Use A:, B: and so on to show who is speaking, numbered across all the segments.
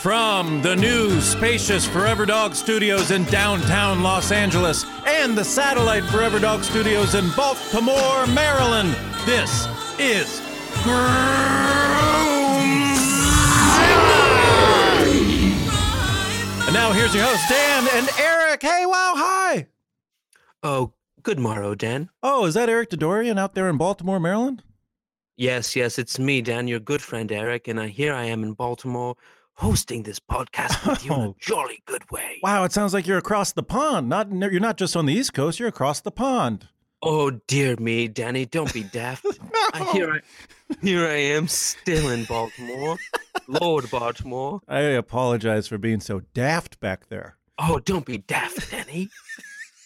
A: From the new spacious Forever Dog Studios in downtown Los Angeles and the satellite Forever Dog Studios in Baltimore, Maryland, this is Groomzilla! And now here's your host, Dan and Eric. Hey, wow, hi.
B: Oh, good morrow, Dan.
A: Oh, is that Eric Dodorian out there in Baltimore, Maryland?
B: Yes, yes, it's me, Dan, your good friend Eric, and I, here I am in Baltimore hosting this podcast with you in a oh. jolly good way.
A: Wow, it sounds like you're across the pond. Not you're not just on the East Coast, you're across the pond.
B: Oh dear me, Danny, don't be daft. I, here I here I am still in Baltimore. Lord Baltimore.
A: I apologize for being so daft back there.
B: Oh, don't be daft, Danny.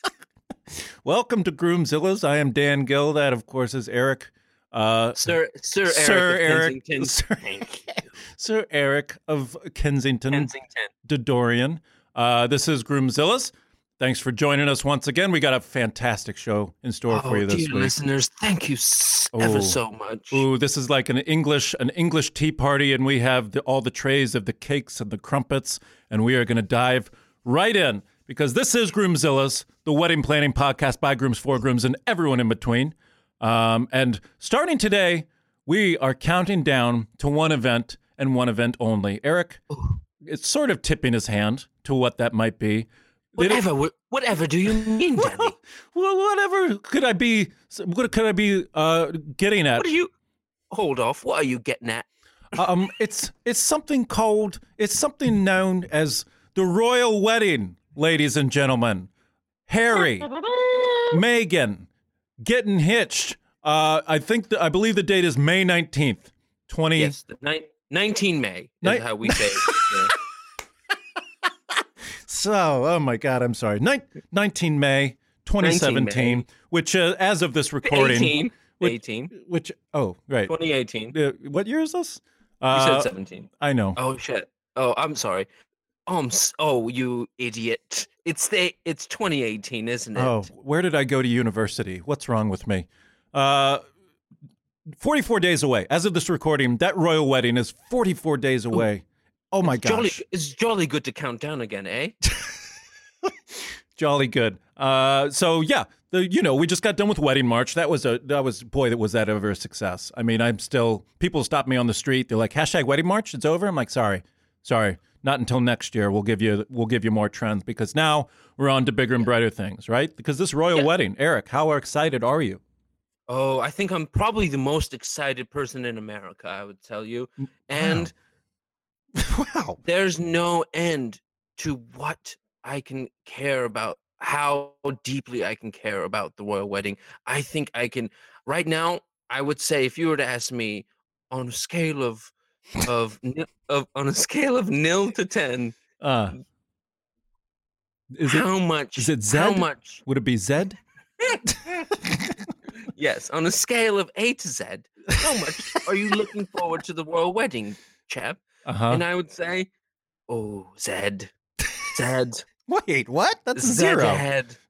A: Welcome to Groomzilla's. I am Dan Gill. That, of course, is Eric.
B: Uh, Sir, Sir,
A: Sir
B: Eric,
A: Eric, Sir, Sir Eric of Kensington,
B: Kensington.
A: Dodorian. Uh, this is Groomzilla's. Thanks for joining us once again. We got a fantastic show in store
B: oh,
A: for you this
B: dear
A: week.
B: listeners, thank you
A: Oh.
B: ever so much.
A: Ooh, this is like an English an English tea party, and we have the, all the trays of the cakes and the crumpets, and we are going to dive right in because this is Groomzilla's, the wedding planning podcast by grooms for grooms and everyone in between. Um, and starting today, we are counting down to one event and one event only. Eric, it's sort of tipping his hand to what that might be.
B: Whatever, wh- whatever do you mean, Danny?
A: well, whatever could I be? What could I be uh, getting at?
B: What are you? Hold off. What are you getting at?
A: um, it's it's something called it's something known as the royal wedding, ladies and gentlemen. Harry, Meghan, getting hitched. Uh, I think the, I believe the date is May nineteenth, twenty.
B: Yes, ni- 19 May is
A: Ni-
B: how we say it. Yeah.
A: So, oh my God, I'm sorry. Nin- 19 May, 2017, which uh, as of this recording,
B: 18.
A: Which-
B: 18.
A: which oh right,
B: 2018.
A: Uh, what year is this? Uh,
B: said 17.
A: I know.
B: Oh shit. Oh, I'm sorry. Oh, s- oh, you idiot. It's the it's 2018, isn't it?
A: Oh, where did I go to university? What's wrong with me? Uh, 44 days away. As of this recording, that royal wedding is 44 days away. Oh my
B: jolly,
A: gosh.
B: it's jolly good to count down again, eh?
A: Jolly good. Uh, so yeah, the you know we just got done with wedding march. That was a that was boy that was that ever a success. I mean, I'm still people stop me on the street. They're like hashtag wedding march. It's over. I'm like sorry, sorry, not until next year. We'll give you we'll give you more trends because now we're on to bigger and brighter things, right? Because this royal
B: Yeah.
A: wedding, Eric, how excited are you?
B: Oh, I think I'm probably the most excited person in America, I would tell you. And
A: wow.
B: there's no end to what I can care about, how deeply I can care about the royal wedding. I think I can right now, I would say if you were to ask me on a scale of of of on a scale of nil to ten,
A: Uh, is it
B: how much
A: is it
B: how much
A: would it be Zed?
B: yes, on a scale of A to Z, how much are you looking forward to the royal wedding, chap?
A: Uh huh.
B: And I would say, oh, Zed, Zed,
A: Wait, what? That's zero.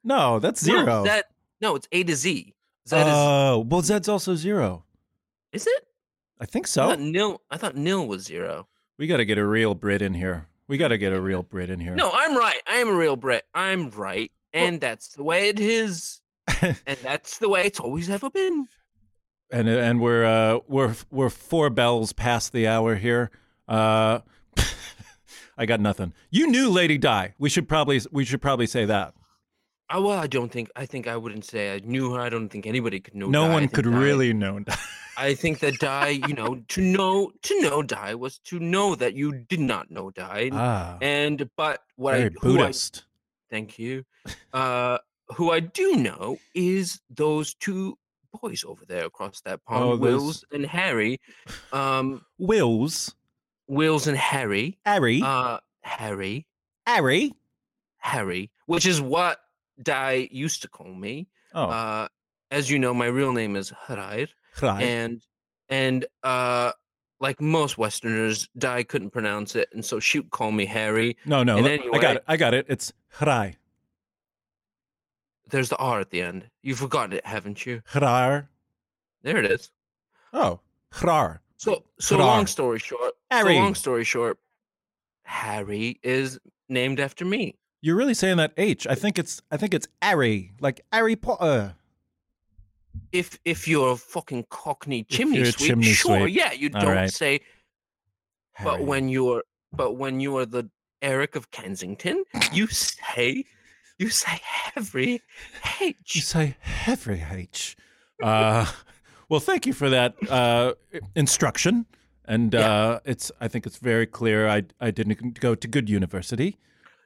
A: No, that's
B: No,
A: zero.
B: Zed, no, it's A to Z. Zed
A: Oh, well, Zed's also zero.
B: is, is it?
A: I think
B: I
A: so.
B: thought nil. I thought nil was zero.
A: We got to get a real Brit in here. We got to get a real Brit in here.
B: No, I'm right. I am a real Brit. I'm right, and that's the way it is, and that's the way it's always ever been.
A: and and we're uh we're we're four bells past the hour here. Uh, I got nothing. You knew Lady Di. We should probably we should probably say that.
B: Uh, well, I don't think. I think I wouldn't say I knew her. I don't think anybody could know.
A: No
B: Di.
A: One could
B: Di-
A: really know.
B: I think that Di, you know, to know to know Di was to know that you did not know Di.
A: ah,
B: And but what I who I
A: Buddhist.
B: thank you. Uh who I do know is those two boys over there across that pond,
A: Oh,
B: Wills and Harry. Um
A: Wills,
B: Wills and Harry.
A: Harry,
B: Uh Harry.
A: Harry.
B: Harry, which is what Di used to call me.
A: Oh,
B: Uh as you know, my real name is
A: right.
B: and and uh like most westerners di couldn't pronounce it and so she would call me harry
A: no, no.
B: and
A: I got it. I got it. It's Hrai.
B: there's the r at the end you've forgotten it haven't you
A: Hrar.
B: there it is
A: Oh, Hrar.
B: so so
A: Hrar.
B: long story short
A: Harry.
B: so long story short harry is named after me
A: You're really saying that H. I think it's I think it's Harry, like Harry Potter.
B: if if you're a fucking cockney chimney sweep
A: chimney
B: sure
A: sweep.
B: yeah you
A: All
B: don't
A: right.
B: say but when you're but when you are the eric of kensington you say you say harry H.
A: you say every H. Uh, well, thank you for that uh, instruction. And
B: Yeah.
A: uh, it's I think it's very clear. I I didn't go to good university.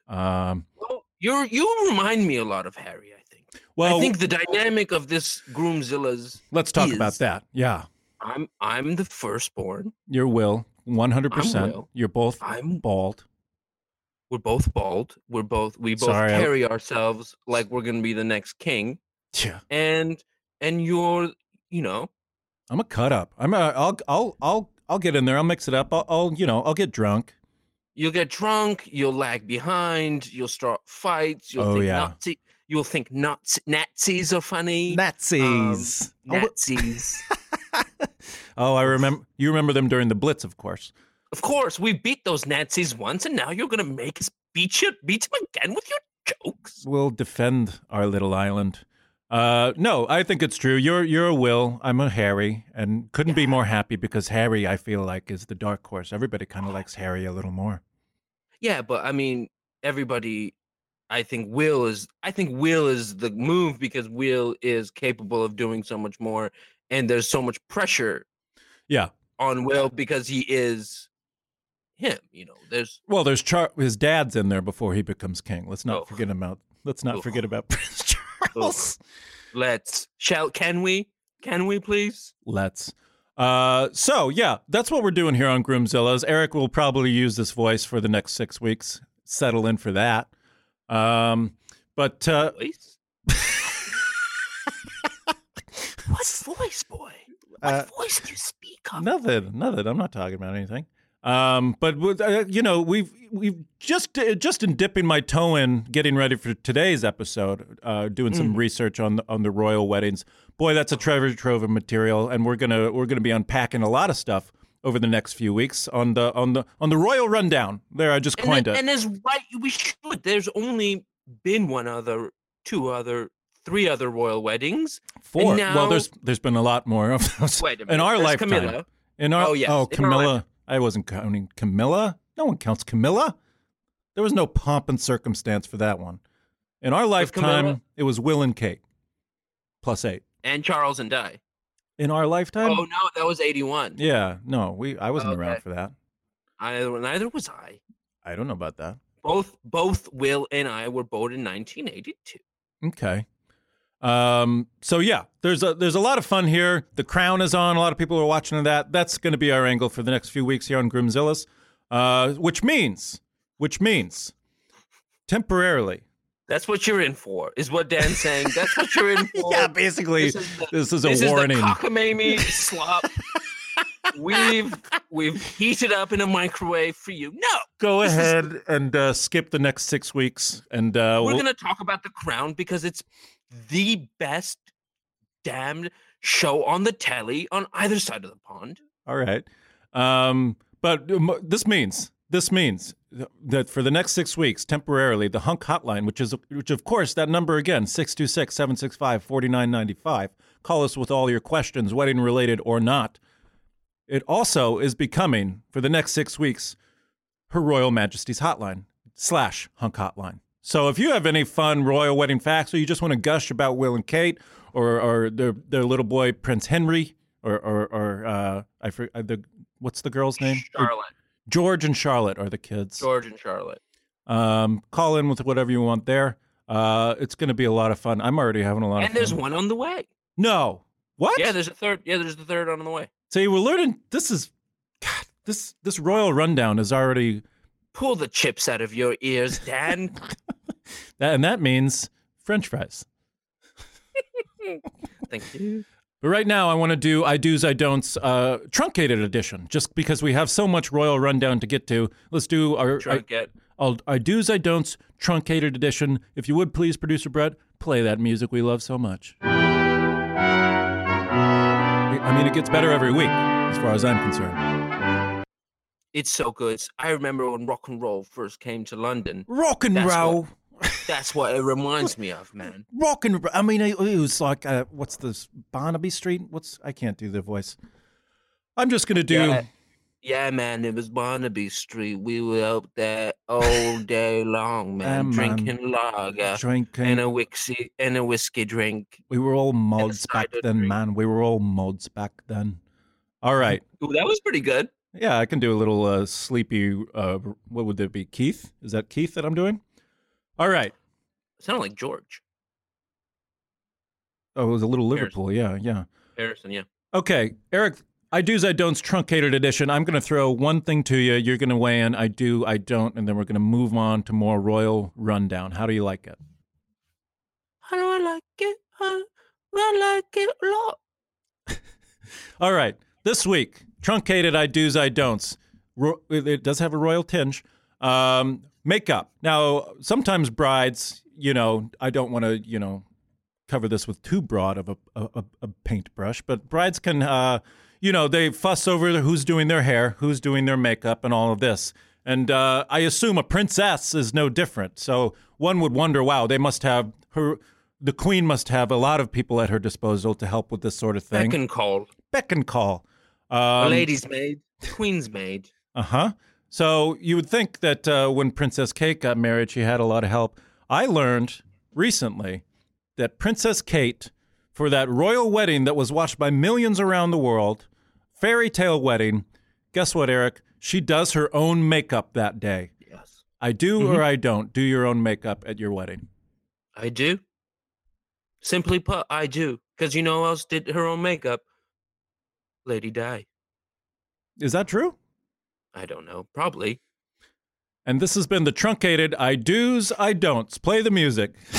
A: Um,
B: Well, you're you remind me a lot of Harry. I think.
A: well,
B: I think the dynamic of this Groomzilla's.
A: let's talk about that. Yeah,
B: I'm I'm the firstborn.
A: your will, one hundred percent. You're both
B: I'm.
A: bald.
B: We're both bald. We're both. We both
A: Sorry, I-
B: carry ourselves like we're gonna be the next king.
A: Yeah,
B: And and you're you know
A: I'm a cut up. I'm a. I'll I'll I'll I'll get in there. I'll mix it up. I'll, I'll you know I'll get drunk.
B: You'll get drunk. You'll lag behind. You'll start fights. You'll
A: Oh,
B: think
A: yeah.
B: Nazi. You'll think Nazi, Nazis are funny.
A: Um, Nazis. oh,
B: Nazis.
A: oh, I remember. You remember them during the Blitz, of course.
B: Of course, we beat those Nazis once, and now you're gonna make us beat you, beat them again with your jokes.
A: We'll defend our little island. Uh, no, I think it's true. You're you're a Will. I'm a Harry, and couldn't be more happy because Harry, I feel like, is the dark horse. Everybody kind of likes Harry a little more.
B: Yeah, but I mean, everybody. I think Will is. I think Will is the move because Will is capable of doing so much more, and there's so much pressure
A: Yeah.
B: on Will because he is him. You know, there's
A: Well, there's Char- his dad's in there before he becomes king. Let's not
B: Oh.
A: forget about. Let's not
B: Ugh.
A: forget about Prince Charles.
B: let's shall can we can we please
A: Let's. Uh, so yeah, that's what we're doing here on Groomzilla's. Eric will probably use this voice for the next six weeks. Settle in for that. Um, but uh,
B: voice? what voice, boy? What
A: Uh,
B: voice do you speak of?
A: Nothing, nothing. I'm not talking about anything. Um, but uh, you know, we've we've just uh, just in dipping my toe in, getting ready for today's episode, uh, doing some research on the, on the royal weddings. Boy, that's a treasure trove of material, and we're gonna we're gonna be unpacking a lot of stuff over the next few weeks on the on the on the royal rundown. There, I just
B: And,
A: coined
B: that-
A: it.
B: and as right, we should. There's only been one other, two other, three other royal weddings.
A: Four.
B: now-
A: well, there's there's been a lot more of those
B: Wait a
A: in our
B: there's
A: lifetime.
B: Camilla.
A: In our
B: Oh, yes,
A: oh Camilla. I wasn't counting Camilla. No one counts Camilla. There was no pomp and circumstance for that one. In our lifetime, it was Will and Kate, plus eight.
B: and Charles and Di.
A: In our lifetime,
B: Oh no, that was 81.
A: yeah, no, we I wasn't around for that.
B: Neither, neither was I.
A: I don't know about that.
B: Both both Will and I were born in 1982.
A: Okay. Um, so yeah, there's a there's a lot of fun here. The Crown is on. A lot of people are watching that. That's going to be our angle for the next few weeks here on Groomzilla's. Uh, which means, which means, temporarily.
B: That's what you're in for, is what Dan's saying. That's what you're in for.
A: yeah, basically,
B: This is the-
A: this is a
B: this
A: warning.
B: is the cockamamie slop. we've we've heated up in a microwave for you. No,
A: Go
B: this is-
A: ahead and uh, skip the next six weeks, and uh,
B: we're
A: we'll-
B: gonna talk about the crown because it's the best damned show on the telly on either side of the pond.
A: All right. Um, but um, this means this means that for the next six weeks, temporarily, the Hunk Hotline, which is which of course that number again 626-765-4995. Call us with all your questions, wedding related or not. It also is becoming for the next six weeks Her Royal Majesty's hotline slash hunk hotline. So if you have any fun royal wedding facts, or you just want to gush about Will and Kate, or or their their little boy Prince Henry, or or, or uh, I forget the what's the girl's name?
B: Charlotte.
A: George and Charlotte are the kids.
B: George and Charlotte.
A: Um, call in with whatever you want there. Uh, it's going to be a lot of fun. I'm already having a lot of
B: And there's one on the way.
A: no. What?
B: Yeah, there's a third. Yeah, there's the third on the way.
A: See, we're learning. This is, God, this this royal rundown is already,
B: Pull the chips out of your ears, Dan.
A: that, and that means French fries.
B: Thank you.
A: But right now, I want to do I do's I don'ts uh, truncated edition, just because we have so much royal rundown to get to. Let's do our
B: to get.
A: our, our do's I don'ts truncated edition. If you would please, producer Brett, play that music we love so much. I mean, it gets better every week, as far as I'm concerned.
B: It's so good. I remember when rock and roll first came to London.
A: Rock and
B: That's what-
A: roll.
B: That's what it reminds me of, man.
A: rock and I mean, it, was like uh, what's this Barnaby Street? What's I can't do the voice. I'm just gonna do.
B: Yeah. Yeah, man, it was Barnaby Street. We were out there all day long, man,
A: man.
B: drinking lager
A: Drinking.
B: and a whiskey and a whiskey drink.
A: we were all mods back then,
B: drink.
A: man. We were all mods back then. All right.
B: Ooh, that was pretty good.
A: Yeah, I can do a little uh, sleepy. Uh, what would that be? Keith? Is that Keith that I'm doing? All right.
B: Sounded like George
A: Oh, it was a little
B: Harrison.
A: Liverpool. Yeah, yeah.
B: Harrison. Yeah.
A: Okay, Eric. I do's, I don'ts, truncated edition. I'm going to throw one thing to you. You're going to weigh in. I do, I don't, and then we're going to move on to more royal rundown. How do you like it?
B: How do I like it? I, I like it a lot.
A: All right. This week, truncated I do's, I don'ts. Ro- it does have a royal tinge. Um, makeup. Now, sometimes brides, you know, I don't want to, you know, cover this with too broad of a, a, a paintbrush, but brides can, uh, you know, they fuss over who's doing their hair, who's doing their makeup, and all of this. And uh, I assume a princess is no different. So one would wonder, wow, they must have her. The queen must have a lot of people at her disposal to help with this sort of thing.
B: Beck and call.
A: Beck and call.
B: A
A: Um,
B: lady's maid. Queen's maid.
A: uh huh. So you would think that uh, when Princess Kate got married, she had a lot of help. I learned recently that Princess Kate, for that royal wedding that was watched by millions around the world, fairy tale wedding, guess what, Eric? She does her own makeup that day.
B: Yes.
A: I do or I don't do your own makeup at your wedding.
B: I do. Simply put, I do. Because you know who else did her own makeup? Lady Di.
A: Is that true?
B: I don't know. Probably.
A: And this has been the truncated I do's, I don'ts. Play the music.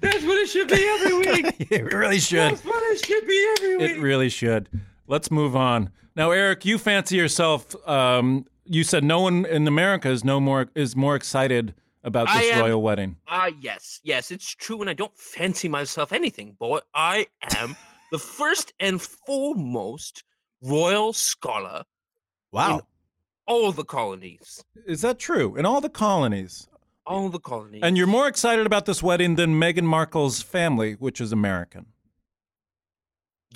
B: That's what it should be every week.
A: it really should.
B: That's what it should be every week.
A: It really should. Let's move on. Now, Eric, you fancy yourself. Um, you said no one in America is no more is more excited about this
B: am-
A: royal wedding.
B: Ah, yes, yes, it's true, and I don't fancy myself anything, boy. I am the first and foremost royal scholar
A: Wow,
B: all the colonies.
A: is that true? In all the colonies,
B: All the colonies.
A: and you're more excited about this wedding than Meghan Markle's family, which is American.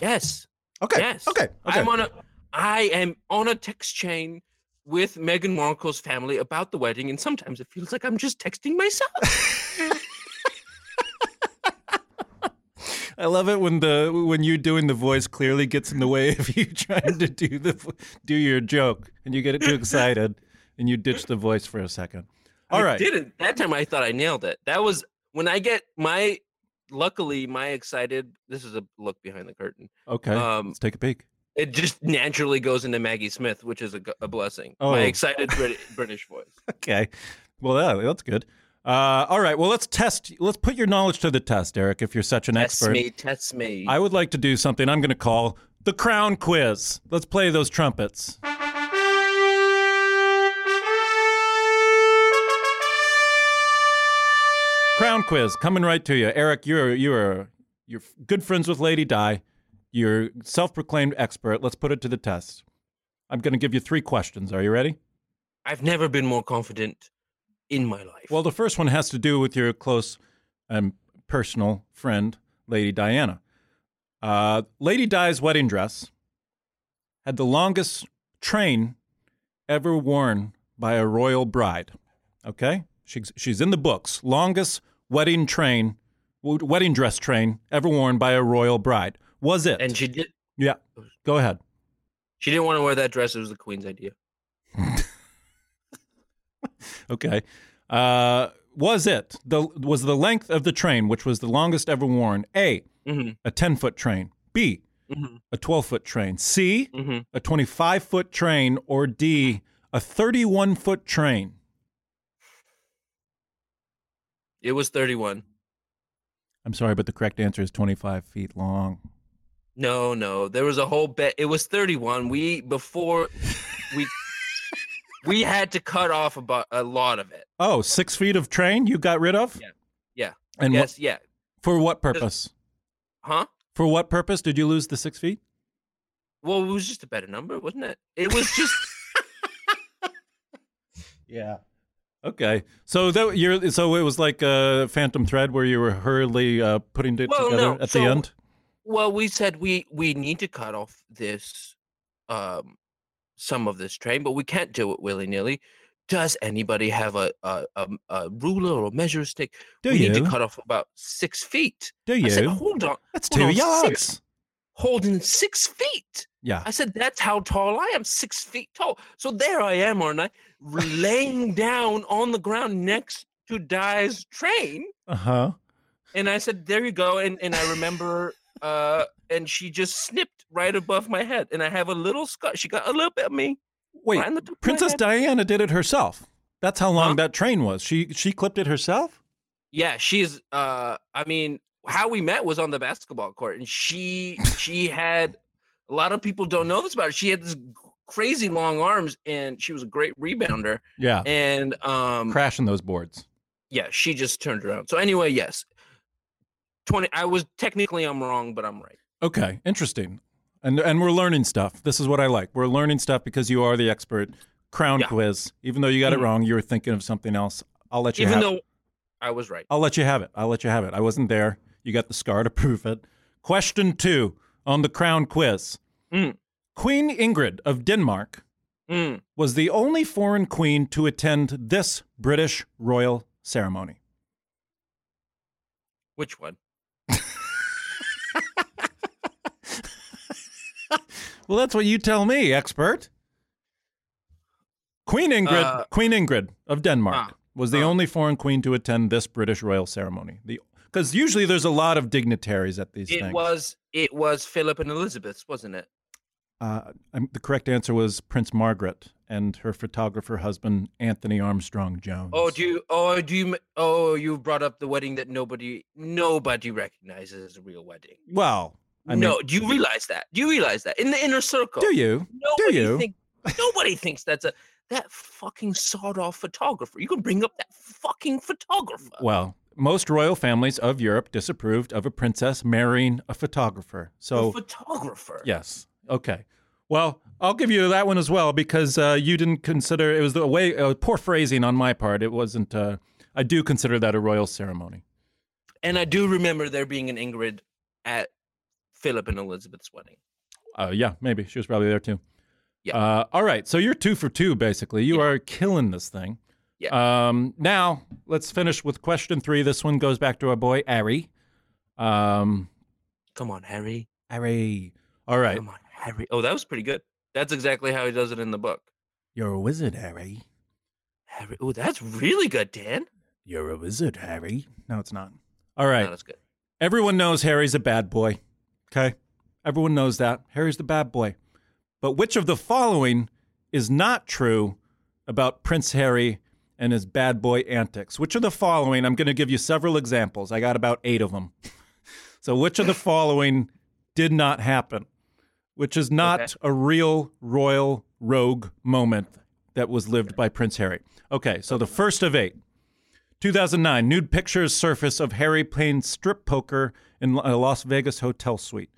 B: yes,
A: Okay.
B: yes.
A: Okay. Okay.
B: I'm on a. I am on a text chain with Meghan Markle's family about the wedding, and sometimes it feels like I'm just texting myself.
A: I love it when the when you doing the voice clearly gets in the way of you trying to do the do your joke, and you get too excited, and you ditch the voice for a second. All
B: I
A: right.
B: didn't. That time I thought I nailed it. That was when I get my. Luckily, my excited. This is a look behind the curtain.
A: Okay.
B: Um,
A: Let's take a peek.
B: It just naturally goes into Maggie Smith, which is a blessing.
A: Oh.
B: My excited Brit- British voice.
A: Okay. Well, that's good. Uh, all right. Well, let's test. Let's put your knowledge to the test, Eric. If you're such an
B: Test
A: expert, test
B: me, test me.
A: I would like to do something. I'm going to call the Crown Quiz. Let's play those trumpets. Crown Quiz coming right to you, Eric. You're you're you're good friends with Lady Di. You're self-proclaimed expert. Let's put it to the test. I'm going to give you three questions. Are you ready?
B: I've never been more confident in my life.
A: Well, the first one has to do with your close and personal friend, Lady Diana. Uh, Lady Di's wedding dress had the longest train ever worn by a royal bride. Okay? She's, she's in the books. Longest wedding train, wedding dress train ever worn by a royal bride. Was it?
B: And she did.
A: yeah. Go ahead.
B: She didn't want to wear that dress. It was the queen's idea.
A: Okay. Uh, was it the was the length of the train, which was the longest ever worn? A,
B: Mm-hmm.
A: a ten foot train. B,
B: Mm-hmm.
A: a twelve foot train. C,
B: Mm-hmm.
A: a twenty five foot train, or D, a thirty one foot train.
B: It was 31.
A: I'm sorry, but the correct answer is twenty five feet long.
B: No, no. There was a whole bet. It was 31. We before we we had to cut off about a lot of it.
A: Oh, six feet of train you got rid of?
B: Yeah. Yeah.
A: And what,
B: yes, yeah.
A: for what purpose?
B: Huh?
A: For what purpose did you lose the six feet?
B: Well, it was just a better number, wasn't it? It was just
A: Yeah. Okay. So that you're so it was like a phantom thread where you were hurriedly uh, putting it
B: Well,
A: together
B: no,
A: at
B: so-
A: the end.
B: Well, we said we we need to cut off this um some of this train, but we can't do it willy nilly. Does anybody have a a, a a ruler or a measure stick?
A: Do
B: we
A: you?
B: need to cut off about six feet.
A: Do
B: I said,
A: you?
B: hold on,
A: That's
B: hold
A: two
B: on,
A: yards.
B: six. holding six feet.
A: Yeah.
B: I said, that's how tall I am, six feet tall. So there I am, aren't I? Laying down on the ground next to Di's train.
A: Uh huh.
B: And I said, there you go. And and I remember uh and she just snipped right above my head. And I have a little scar. She got a little bit of me.
A: Wait,
B: right the top of my
A: Princess. Diana did it herself. That's how long
B: Huh?
A: that train was. She she clipped it herself.
B: Yeah, she's uh I mean, how we met was on the basketball court and she she had a lot of people don't know this about her. She had this crazy long arms and she was a great rebounder
A: Yeah.
B: and um
A: Crashing those boards.
B: yeah, she just turned around. So anyway, yes. 20 I was technically I'm wrong, but I'm right.
A: Okay. Interesting. And and we're learning stuff. This is what I like. We're learning stuff because you are the expert. Crown
B: Yeah.
A: quiz. Even though you got
B: Mhm.
A: it wrong, you were thinking of something else. I'll let you
B: Even though I was right.
A: I'll let you have it. I'll let you have it. I wasn't there. You got the scar to prove it. Question two on the crown quiz.
B: Mm.
A: Queen Ingrid of Denmark
B: Mm.
A: was the only foreign queen to attend this British royal ceremony.
B: Which one?
A: Well, that's what you tell me, expert. Queen Ingrid,
B: Uh,
A: Queen Ingrid of Denmark
B: ah,
A: was the
B: ah.
A: only foreign queen to attend this British royal ceremony. The because usually there's a lot of dignitaries at these
B: It
A: things.
B: was it was Philip and Elizabeth's, wasn't it?
A: Uh, the correct answer was Prince Margaret and her photographer husband Anthony Armstrong Jones.
B: Oh, do you? Oh, do you? Oh, you brought up the wedding that nobody nobody recognizes as a real wedding.
A: well, I mean,
B: no, do you realize that? Do you realize that in the inner circle?
A: do you?
B: Nobody
A: you?
B: Think, nobody thinks that's a that fucking sawed off photographer. You can bring up that fucking photographer.
A: Well, most royal families of Europe disapproved of a princess marrying a photographer. So,
B: photographer.
A: yes, okay. Well, I'll give you that one as well because uh, you didn't consider it was the way uh, poor phrasing on my part. It wasn't. Uh, I do consider that a royal ceremony.
B: And I do remember there being an Ingrid at Philip and Elizabeth's wedding.
A: Uh, yeah, maybe she was probably there too.
B: Yeah.
A: Uh, all right, so you're two for two basically. You
B: Yeah.
A: are killing this thing.
B: Yeah.
A: Um, now let's finish with question three. This one goes back to our boy Harry. Um,
B: Come on, Harry.
A: Harry. All right.
B: Come on, Harry. Oh, that was pretty good. That's exactly how he does it in the book.
A: You're a wizard, Harry.
B: Harry. Oh, that's really good, Dan.
A: You're a wizard, Harry. No, it's not. All right.
B: No, that's good.
A: Everyone knows Harry's a bad boy. Okay? Everyone knows that. Harry's the bad boy. But which of the following is not true about Prince Harry and his bad boy antics? Which of the following? I'm going to give you several examples. I got about eight of them. so, which of the following did not happen? Which is not
B: Okay.
A: a real royal rogue moment that was lived by Prince Harry. Okay, so the first of eight. 2009, nude pictures surface of Harry playing strip poker in a Las Vegas hotel suite.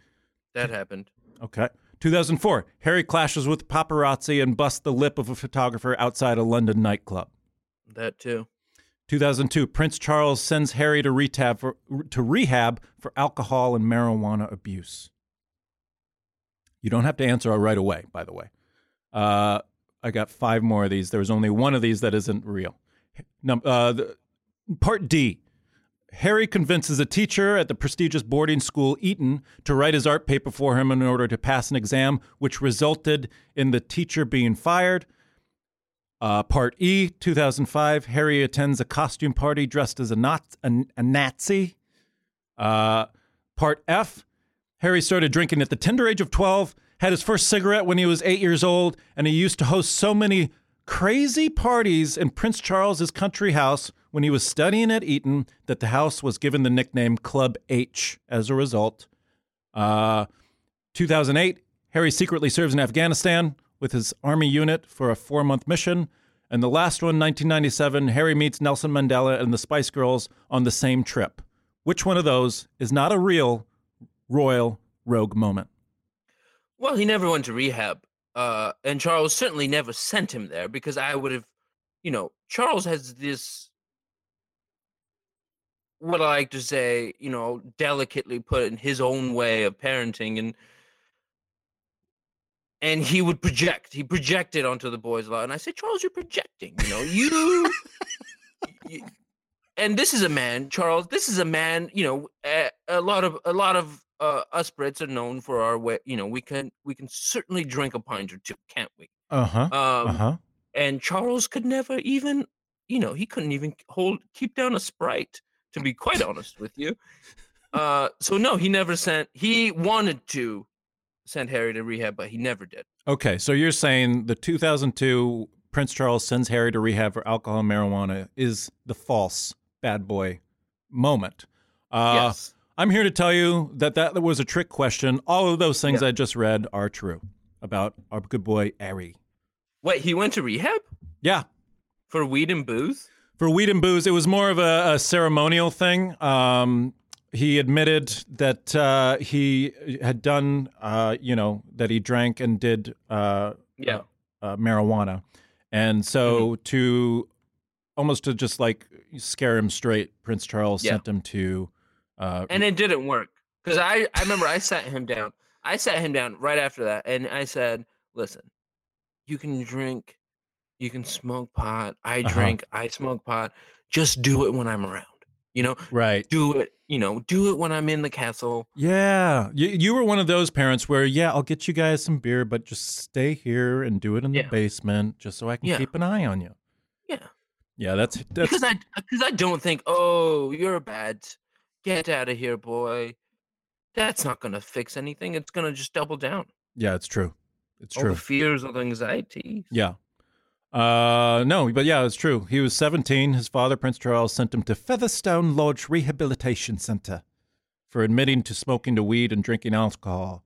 B: That happened.
A: Okay. 2004, Harry clashes with paparazzi and busts the lip of a photographer outside a London nightclub.
B: That too.
A: 2002, Prince Charles sends Harry to rehab for, to rehab for alcohol and marijuana abuse. You don't have to answer right away, by the way. Uh, I got five more of these. There's only one of these that isn't real. Num- uh, the, part D. Harry convinces a teacher at the prestigious boarding school Eton to write his art paper for him in order to pass an exam, which resulted in the teacher being fired. Uh, part E, 2005, Harry attends a costume party dressed as a, not, a, a Nazi. Uh, part F, Harry started drinking at the tender age of 12, had his first cigarette when he was eight years old, and he used to host so many crazy parties in Prince Charles's country house when he was studying at Eton that the house was given the nickname Club H as a result. Uh, 2008, Harry secretly serves in Afghanistan with his army unit for a four month mission. And the last one, 1997, Harry meets Nelson Mandela and the Spice Girls on the same trip. Which one of those is not a real royal rogue moment?
B: Well, he never went to rehab. Uh, and Charles certainly never sent him there because I would have, you know, Charles has this, what I like to say, you know, delicately put in his own way of parenting and and he would project. He projected onto the boys a lot, and I said, Charles, you're projecting. You know, you, you and this is a man, Charles. This is a man. You know, a, a lot of a lot of uh, us Brits are known for our way. You know, we can we can certainly drink a pint or two, can't we?
A: Uh huh.
B: Um,
A: Uh huh.
B: And Charles could never even, you know, he couldn't even hold keep down a sprite. To be quite honest with you, uh, so no, he never sent. He wanted to send Harry to rehab, but he never did.
A: Okay, so you're saying the 2002 Prince Charles sends Harry to rehab for alcohol and marijuana is the false bad boy moment. Uh,
B: yes.
A: I'm here to tell you that that was a trick question. All of those things I just read are true about our good boy Harry.
B: Wait, he went to rehab
A: Yeah,
B: for weed and booze?
A: For weed and booze, it was more of a, a ceremonial thing. Um, he admitted that uh, he had done, uh, you know, that he drank and did uh,
B: Yeah.
A: uh, marijuana, and so to almost to just like scare him straight, Prince Charles
B: Yeah.
A: sent him to. Uh,
B: and it didn't work because I, I remember I sat him down. I sat him down right after that, and I said, "Listen, you can drink, you can smoke pot. I
A: Uh-huh.
B: drink, I smoke pot. Just do it when I'm around. You know,
A: right.
B: do it. You know, do it when I'm in the castle.
A: Yeah, you, you were one of those parents where, yeah, I'll get you guys some beer, but just stay here and do it in
B: Yeah.
A: the basement, just so I can
B: Yeah.
A: keep an eye on you.
B: Yeah,
A: Yeah, that's that's
B: because I because I don't think, oh, you're a bad. Get out of here, boy. That's not gonna fix anything. It's gonna just double down.
A: yeah, it's true. It's
B: All
A: true.
B: the fears, all the anxiety.
A: Yeah. Uh, no, but yeah, it's true. He was 17. His father, Prince Charles, sent him to Featherstone Lodge Rehabilitation Center for admitting to smoking to weed and drinking alcohol.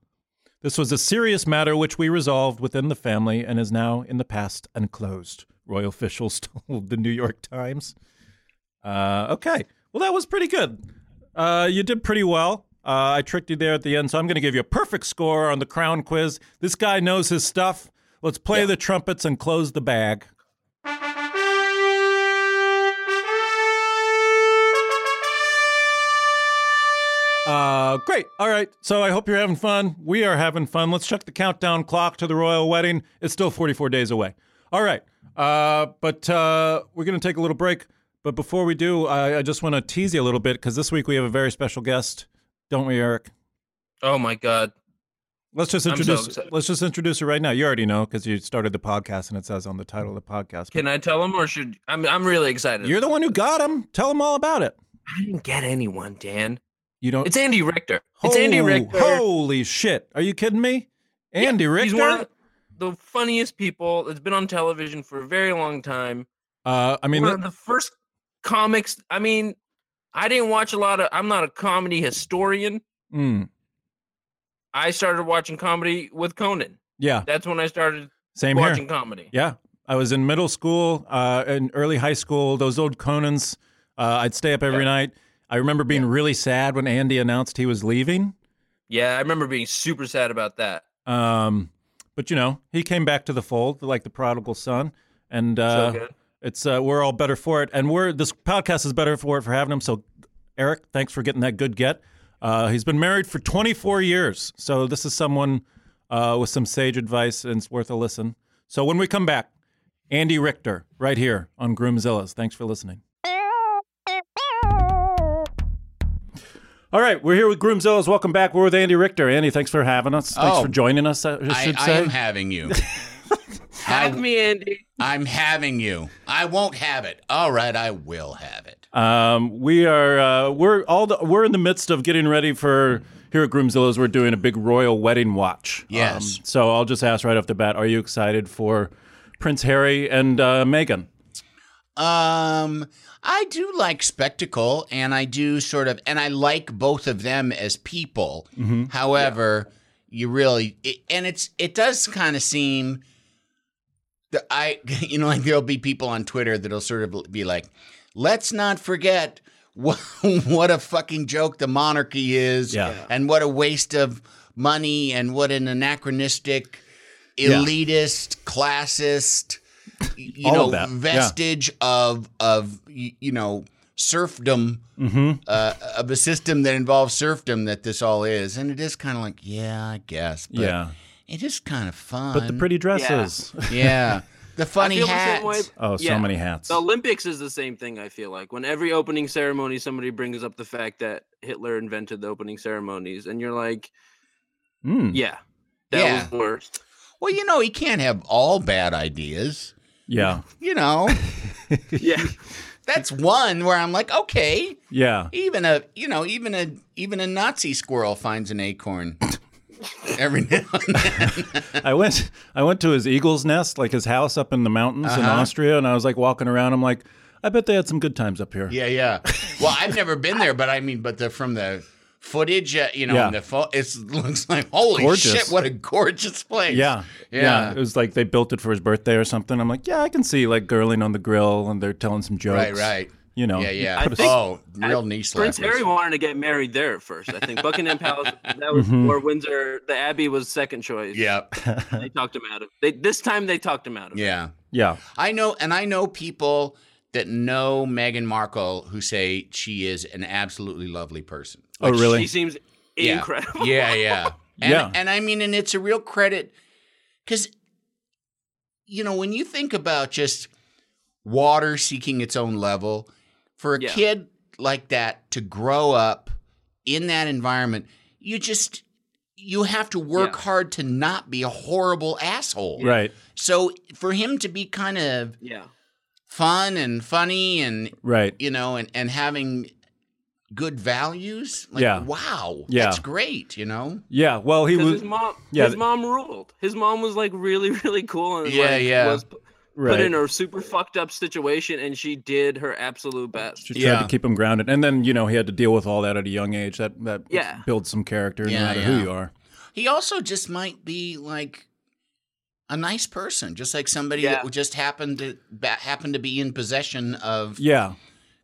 A: This was a serious matter which we resolved within the family and is now in the past and closed. Royal officials told the New York Times. Uh, okay. Well, that was pretty good. Uh, you did pretty well. Uh, I tricked you there at the end, so I'm going to give you a perfect score on the crown quiz. This guy knows his stuff. Let's play the trumpets and close the bag. Uh, great. All right. So I hope you're having fun. We are having fun. Let's check the countdown clock to the royal wedding. It's still 44 days away. All right. Uh, but uh, we're going to take a little break. But before we do, I, I just want to tease you a little bit because this week we have a very special guest, don't we, Eric?
B: Oh my god.
A: Let's just
B: so
A: introduce.
B: excited.
A: let's just introduce her right now. You already know because you started the podcast and it says on the title of the podcast.
B: Can I tell him or should I'm I'm really excited.
A: You're the one who got him. Tell him all about it.
B: I didn't get anyone, Dan.
A: You don't.
B: It's Andy Richter. It's Andy Richter.
A: Holy shit! Are you kidding me? Andy
B: Yeah,
A: Richter.
B: He's one of the funniest people that's been on television for a very long time.
A: uh, I mean,
B: one of the first comics. I mean, I didn't watch a lot of. I'm not a comedy historian.
A: mm,
B: I started watching comedy with Conan.
A: yeah,
B: That's when I started
A: same
B: watching
A: here.
B: comedy.
A: Yeah, I was in middle school, uh, in early high school. Those old Conans. Uh, I'd stay up every
B: Yeah.
A: night. I remember being really sad when Andy announced he was leaving.
B: Yeah, I remember being super sad about that.
A: Um, but you know, he came back to the fold like the prodigal son, and uh,
B: so.
A: It's uh, we're all better for it, and we're this podcast is better for it for having him. So, Eric, thanks for getting that good get. Uh, he's been married for 24 years, so this is someone uh, with some sage advice, and it's worth a listen. So when we come back, Andy Richter, right here on Groomzilla's. Thanks for listening. All right, we're here with Groomzilla's. Welcome back. We're with Andy Richter. Andy, thanks for having us. Thanks
C: Oh.
A: for joining us. I
C: I,
A: should
C: I
A: say.
C: am having you.
B: Have me, Andy.
C: I'm having you. I won't have it. All right, I will have it.
A: Um, we are uh, we're all the, we're in the midst of getting ready for here at Groomzilla's. We're doing a big royal wedding watch. Um,
C: Yes.
A: so I'll just ask right off the bat: Are you excited for Prince Harry and uh, Meghan?
C: Um, I do like spectacle, and I do sort of, and I like both of them as people. However, you really, it, and it's it does kind of seem that I, you know, like there'll be people on Twitter that'll sort of be like, let's not forget. What, what a fucking joke the monarchy is,
A: Yeah.
C: and what a waste of money, and what an anachronistic,
A: Yeah.
C: elitist, classist, you
A: All
C: know,
A: of that, yeah.
C: vestige of of you know serfdom
A: Mm-hmm.
C: uh, of a system that involves serfdom that this all is, and it is kind of like, yeah, I guess, but
A: yeah,
C: it is kind of fun.
A: but the pretty dresses.
C: yeah, the funny
B: feel the
C: hats.
B: same.
A: Oh, so
B: Yeah.
A: many hats.
B: The Olympics is the same thing. I feel like when every opening ceremony, somebody brings up the fact that Hitler invented the opening ceremonies, and you're like,
A: Mm,
B: yeah, that
C: Yeah.
B: was the worst.
C: Well, you know, he can't have all bad ideas.
A: yeah,
C: You know,
B: Yeah,
C: that's one where I'm like, okay,
A: yeah.
C: even a you know even a even a Nazi squirrel finds an acorn every now and then.
A: I went I went to his eagle's nest, like his house up in the mountains in
C: Uh-huh.
A: Austria, and I was like walking around. I'm like, I bet they had some good times up here.
C: Yeah, yeah. Well, I've never been there, but I mean, but the from the footage, uh, you know,
A: Yeah.
C: the fo- it looks like holy
A: Gorgeous.
C: shit, what a gorgeous place.
A: Yeah, yeah,
C: Yeah.
A: It was like they built it for his birthday or something. I'm like, yeah, I can see like girling on the grill and they're telling some jokes.
C: right, right.
A: You know,
C: Yeah, yeah.
B: I
A: put a-
B: think-
C: oh, real knee
B: Prince. Harry wanted to get married there at first. I think Buckingham Palace that was
A: Mhm.
B: or Windsor. The Abbey was second choice.
C: Yeah,
B: they talked him out of. They this time they talked him out of. it.
C: yeah.
A: yeah,
C: I know, and I know people that know Meghan Markle who say she is an absolutely lovely person.
A: Oh, really?
B: She seems
C: Yeah.
B: incredible.
C: Yeah, yeah. And,
A: Yeah.
C: And I mean, and it's a real credit because, you know, when you think about just water seeking its own level, for a
B: Yeah.
C: kid like that to grow up in that environment, you just, you have to work
B: Yeah.
C: hard to not be a horrible asshole.
A: right,
C: So for him to be kind of
B: Yeah.
C: fun and funny and,
A: right.
C: you know, and, and having good values, like,
A: Yeah.
C: wow,
A: Yeah.
C: that's great, you know?
A: Yeah, well, he was
B: his mom,
A: yeah,
B: his mom ruled. His mom was like really, really cool and
C: Yeah,
B: like,
C: yeah.
B: was p-
A: right.
B: put in a super fucked up situation, and she did her absolute best.
A: She tried
C: Yeah.
A: to keep him grounded, and then you know he had to deal with all that at a young age. That that
B: Yeah.
A: builds some character, no
C: Yeah,
A: matter
C: yeah.
A: who you are.
C: He also just might be like a nice person, just like somebody
B: Yeah.
C: that just happened to ba- happen to be in possession of
A: Yeah,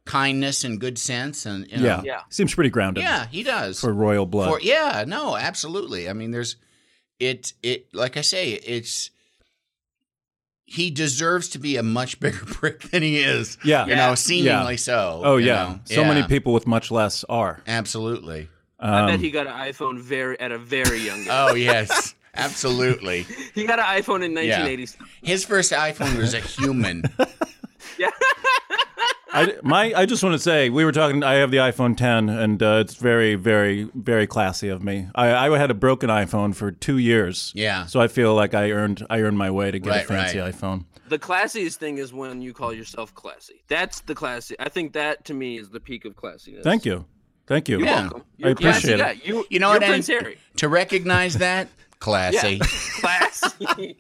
C: kindness and good sense, and you know,
A: yeah,
B: Yeah.
A: Seems pretty grounded.
C: yeah, he does.
A: for royal blood.
C: For- yeah, no, absolutely. I mean, there's it. It like I say, it's he deserves to be a much bigger prick than he is.
A: yeah.
C: You know, seemingly so.
A: Oh
C: you
A: yeah.
C: know.
A: So many people with much less are.
C: Absolutely.
B: I bet
A: Um,
B: he got an iPhone very at a very young age.
C: Oh yes, absolutely.
B: He got an iPhone in 1987.
C: His first iPhone was a human.
B: Yeah.
A: I, my, I just want to say, we were talking. I have the iPhone 10, and uh, it's very, very, very classy of me. I, I had a broken iPhone for two years.
C: Yeah.
A: So I feel like I earned, I earned my way to get
C: Right,
A: a fancy
C: right.
A: iPhone.
B: the classiest thing is when you call yourself classy. That's the classy. I think that to me is the peak of classiness.
A: Thank you, thank you.
B: You're
C: Yeah.
B: welcome.
A: I
B: You're a classy
A: appreciate
B: guy.
A: it.
B: You,
C: You know what?
B: Prince
C: and
B: Harry.
C: To recognize that, classy.
B: Yeah. classy.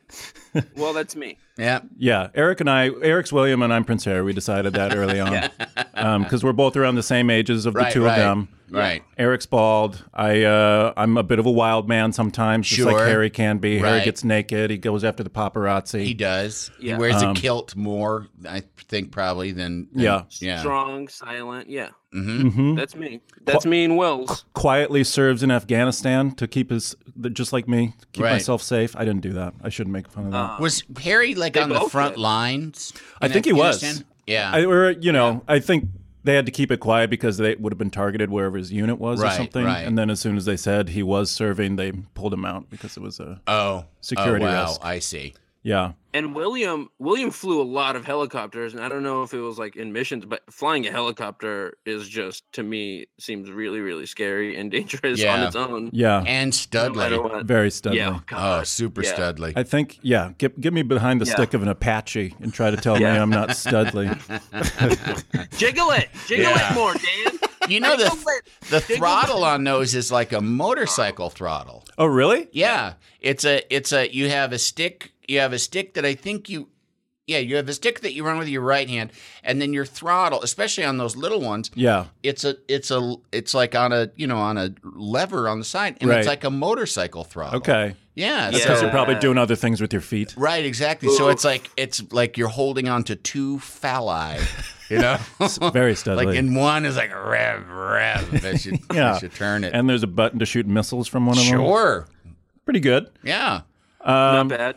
B: well, that's me.
C: Yeah.
A: Yeah, Eric and I, Eric's William and I'm Prince Harry. We decided that early on because um, we're both around the same ages of the
C: Right,
A: two
C: right.
A: of them.
C: Right.
A: Eric's bald. I uh, I'm a bit of a wild man sometimes, just like
C: Sure.
A: Harry can be. Harry
C: Right.
A: gets naked. He goes after the paparazzi.
C: He does.
B: Yeah.
C: He wears
A: Um,
C: a kilt more, I think, probably than. than-
A: Yeah.
C: Yeah.
B: Strong, silent. Yeah,
C: hmm
A: hmm
B: that's me. That's me and Wills.
A: Quietly serves in Afghanistan to keep his, just like me, to keep
C: Right.
A: myself safe. I didn't do that. I shouldn't make fun of that.
B: Uh,
C: Was Harry like
B: They
C: on the
B: both
C: front
B: did.
C: lines?
A: I
C: in
A: think he was.
C: Afghanistan? Yeah.
A: I, or you know, I think they had to keep it quiet because they would have been targeted wherever his unit was or something.
C: right.
A: And then as soon as they said he was serving, they pulled him out because it was a
C: oh.
A: oh security
C: oh, wow.
A: risk.
C: I see.
A: Yeah.
B: And William William flew a lot of helicopters, and I don't know if it was like in missions, but flying a helicopter is just to me seems really really scary and dangerous on its own.
A: Yeah.
C: And
B: No
C: Studley.
A: Very studly.
B: Yeah,
C: Oh,
B: God.
C: super
B: yeah.
C: Studley.
A: I think, yeah, get get me behind the
B: Yeah.
A: stick of an Apache and try to tell me I'm not studly.
B: Jiggle it, jiggle
C: Yeah.
B: it more, Dan.
C: You know the
B: Jiggle
C: the
B: Jiggle
C: throttle
B: it.
C: on those is like a motorcycle throttle.
A: oh, really?
C: Yeah, it's a it's a you have a stick you have a stick that I think you yeah you have a stick that you run with your right hand and then your throttle especially on those little ones
A: Yeah.
C: it's a it's a it's like on a you know on a lever on the side and
A: Right.
C: it's like a motorcycle throttle.
A: Okay.
C: Yeah,
A: That's
C: so-
A: because you're probably doing other things with your feet.
C: right exactly. So it's like it's like you're holding on to two phalli, you know.
A: Very studly.
C: like in one is like rev rev as you,
A: Yeah.
C: as you turn it.
A: and there's a button to shoot missiles from one of them.
C: sure.
A: Pretty good.
C: Yeah.
B: Not
A: Um,
B: bad.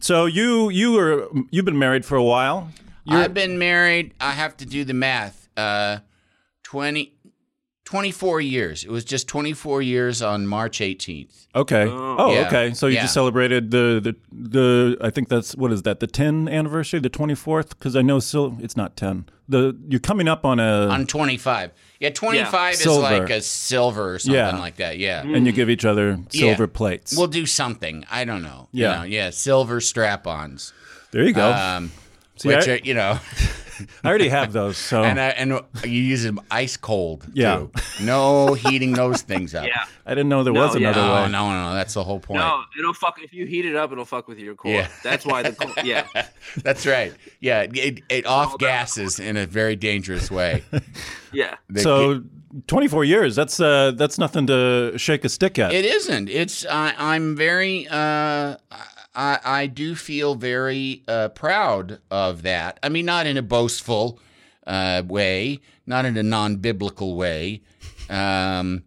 A: So you you were you've been married for a while. You're-
C: I've been married. I have to do the math. Uh, 20, 24 years. It was just 24 years on March 18th.
A: Okay.
B: Oh.
A: Oh,
C: Yeah.
A: okay. So you
C: Yeah.
A: just celebrated the, the the I think that's what is that the 10 anniversary, the 24th? Because I know still it's not 10. The you're coming up on a
C: On 25. Yeah, 25 is
A: Silver.
C: like a silver or something
A: Yeah.
C: like that. Yeah.
A: and you give each other silver plates.
C: We'll do something. I don't know. You
A: Yeah.
C: know, yeah, silver strap-ons.
A: there you go.
C: Um,
A: See,
C: which
A: I-
C: are, you know,
A: I already have those. So
C: and uh, and you use them ice cold.
A: Yeah.
C: Too. No heating those things up.
B: Yeah.
A: I didn't know there
B: No,
A: was
B: yeah.
A: another
C: No,
A: way.
C: no, no, no. That's the whole point.
B: No, it'll fuck if you heat it up. It'll fuck with your core.
C: Yeah.
B: That's why the co- yeah.
C: That's right. Yeah, it, it off gases in a very dangerous way.
B: Yeah.
C: The-
A: So 24 years. That's uh that's nothing to shake a stick at.
C: it isn't. It's I, I'm very. Uh, I I do feel very uh, proud of that. I mean, not in a boastful uh, way, not in a non-biblical way. Um,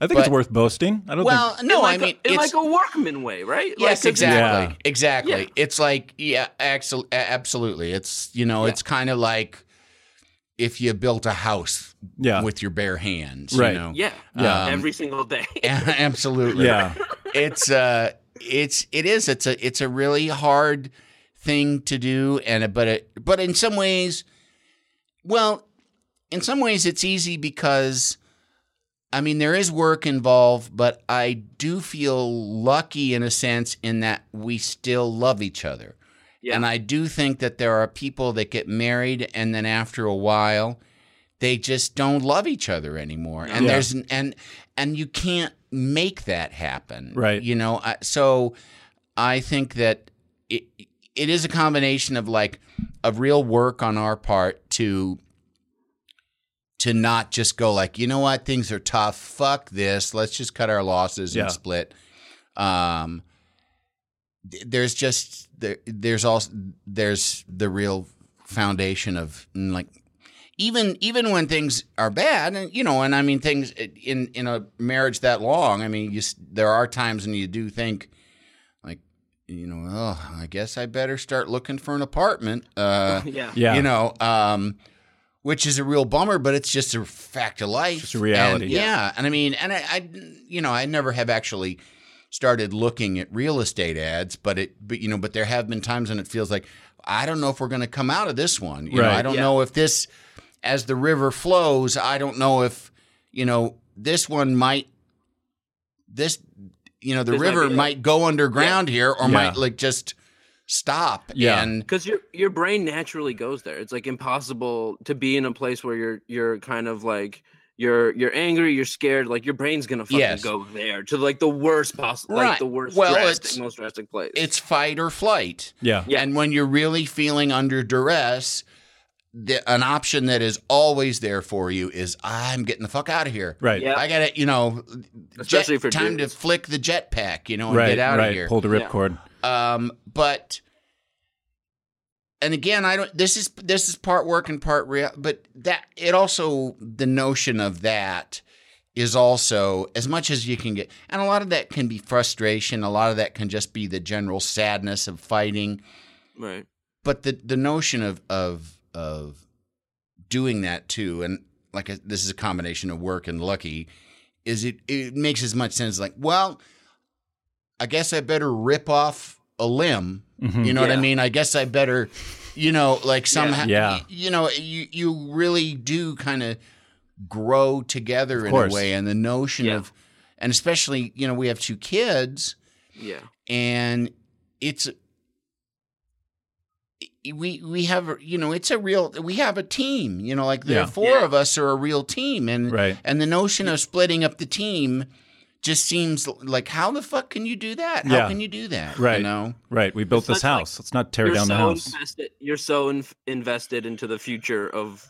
A: I think it's worth boasting. I don't
C: well,
A: think
C: no,
B: in like
C: I mean
B: a, in
C: it's
B: like a workman way, right? Like,
C: Yes,
B: 'cause it's-
C: exactly.
A: Yeah.
C: Exactly.
B: Yeah.
C: It's like yeah, axel- absolutely. It's you know,
B: Yeah.
C: it's kind of like if you built a house
A: Yeah.
C: with your bare hands,
A: Right.
C: You know?
B: Yeah.
A: Yeah.
B: Every single day.
C: absolutely.
A: Yeah.
C: It's uh, it's it is. It's a it's a really hard thing to do, and but it but in some ways, well, in some ways it's easy because. I mean, there is work involved, but I do feel lucky in a sense in that we still love each other.
B: Yeah.
C: And I do think that there are people that get married and then after a while they just don't love each other anymore. And
A: Yeah.
C: there's and and you can't make that happen.
A: Right.
C: You know, I, so I think that it it is a combination of like of real work on our part to to not just go like, you know what, things are tough. Fuck this. Let's just cut our losses
A: Yeah.
C: and split. Um, there's just there, there's also there's the real foundation of like even even when things are bad, and you know, and I mean things in in a marriage that long. I mean, you there are times when you do think, like, you know, oh, I guess I better start looking for an apartment. Uh,
B: Yeah.
A: Yeah.
C: you know, um, which is a real bummer, but it's just a fact of life.
A: Just a reality.
C: And, yeah. and I mean, and I, I, you know, I never have actually started looking at real estate ads, but it, but you know, but there have been times when it feels like I don't know if we're going to come out of this one. You know,
A: Right.
C: I don't
B: Yeah.
C: know if this, as the river flows, I don't know if you know this one might, this, you know, the
B: This
C: river
B: be it.
C: might go underground here or
A: Yeah.
C: might like just stop.
A: Yeah.
C: and
B: because your your brain naturally goes there. It's like impossible to be in a place where you're you're kind of like you're you're angry, you're scared. Like your brain's gonna fucking
C: Yes.
B: go there to like the worst possible, like
C: Right.
B: the worst,
C: Well,
B: drastic,
C: it's-
B: most drastic place.
C: it's fight or flight.
A: Yeah.
B: Yeah.
C: And when you're really feeling under duress, the, an option that is always there for you is I'm getting the fuck out of here.
A: Right.
B: Yeah.
C: I got to, you know,
B: Especially
C: jet,
B: for
C: time
B: dudes.
C: to flick the jetpack, you know, and
A: Right.
C: get out
A: right.
C: of here.
A: Pull the
B: Yeah.
A: ripcord.
C: Um, but and again, I don't. This is this is part work and part real. But that it also the notion of that is also as much as you can get, and a lot of that can be frustration. A lot of that can just be the general sadness of fighting.
B: right.
C: But the the notion of of of doing that too, and like a, this is a combination of work and lucky, is it it makes as much sense. Like, well, I guess I better rip off a limb.
A: Mhm.
C: You know what I mean? I guess I better, you know, like somehow,
A: Yeah.
C: you know, you you really do kind of grow together in a way, and the notion
B: Yeah.
C: of, and especially, you know, we have two kids
B: Yeah.
C: and it's we we have you know it's a real we have a team you know like the
A: Yeah.
C: four
B: Yeah.
C: of us are a real team and
A: Right.
C: and the notion of splitting up the team just seems like how the fuck can you do that how
A: Yeah.
C: can you do that
A: Right.
C: you know
A: Right. We built
B: It's
A: this
B: not like
A: house. Let's not tear down
B: so
A: the house.
B: invested. You're so in, invested into the future of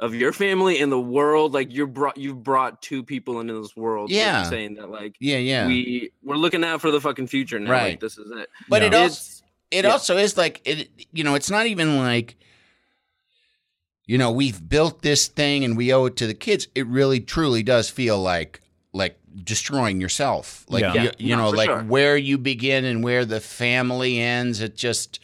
B: of your family and the world. Like you're brought you've brought two people into this world. like,
C: Yeah.
B: saying that like
C: yeah yeah
B: we we're looking out for the fucking future now.
C: Right.
B: Like this is it.
C: but it also
B: It's
C: it
B: yeah.
C: also is like it you know it's not even like you know we've built this thing and we owe it to the kids it really truly does feel like like destroying yourself like
A: Yeah.
C: you, you
B: No,
C: know like
B: sure.
C: where you begin and where the family ends it just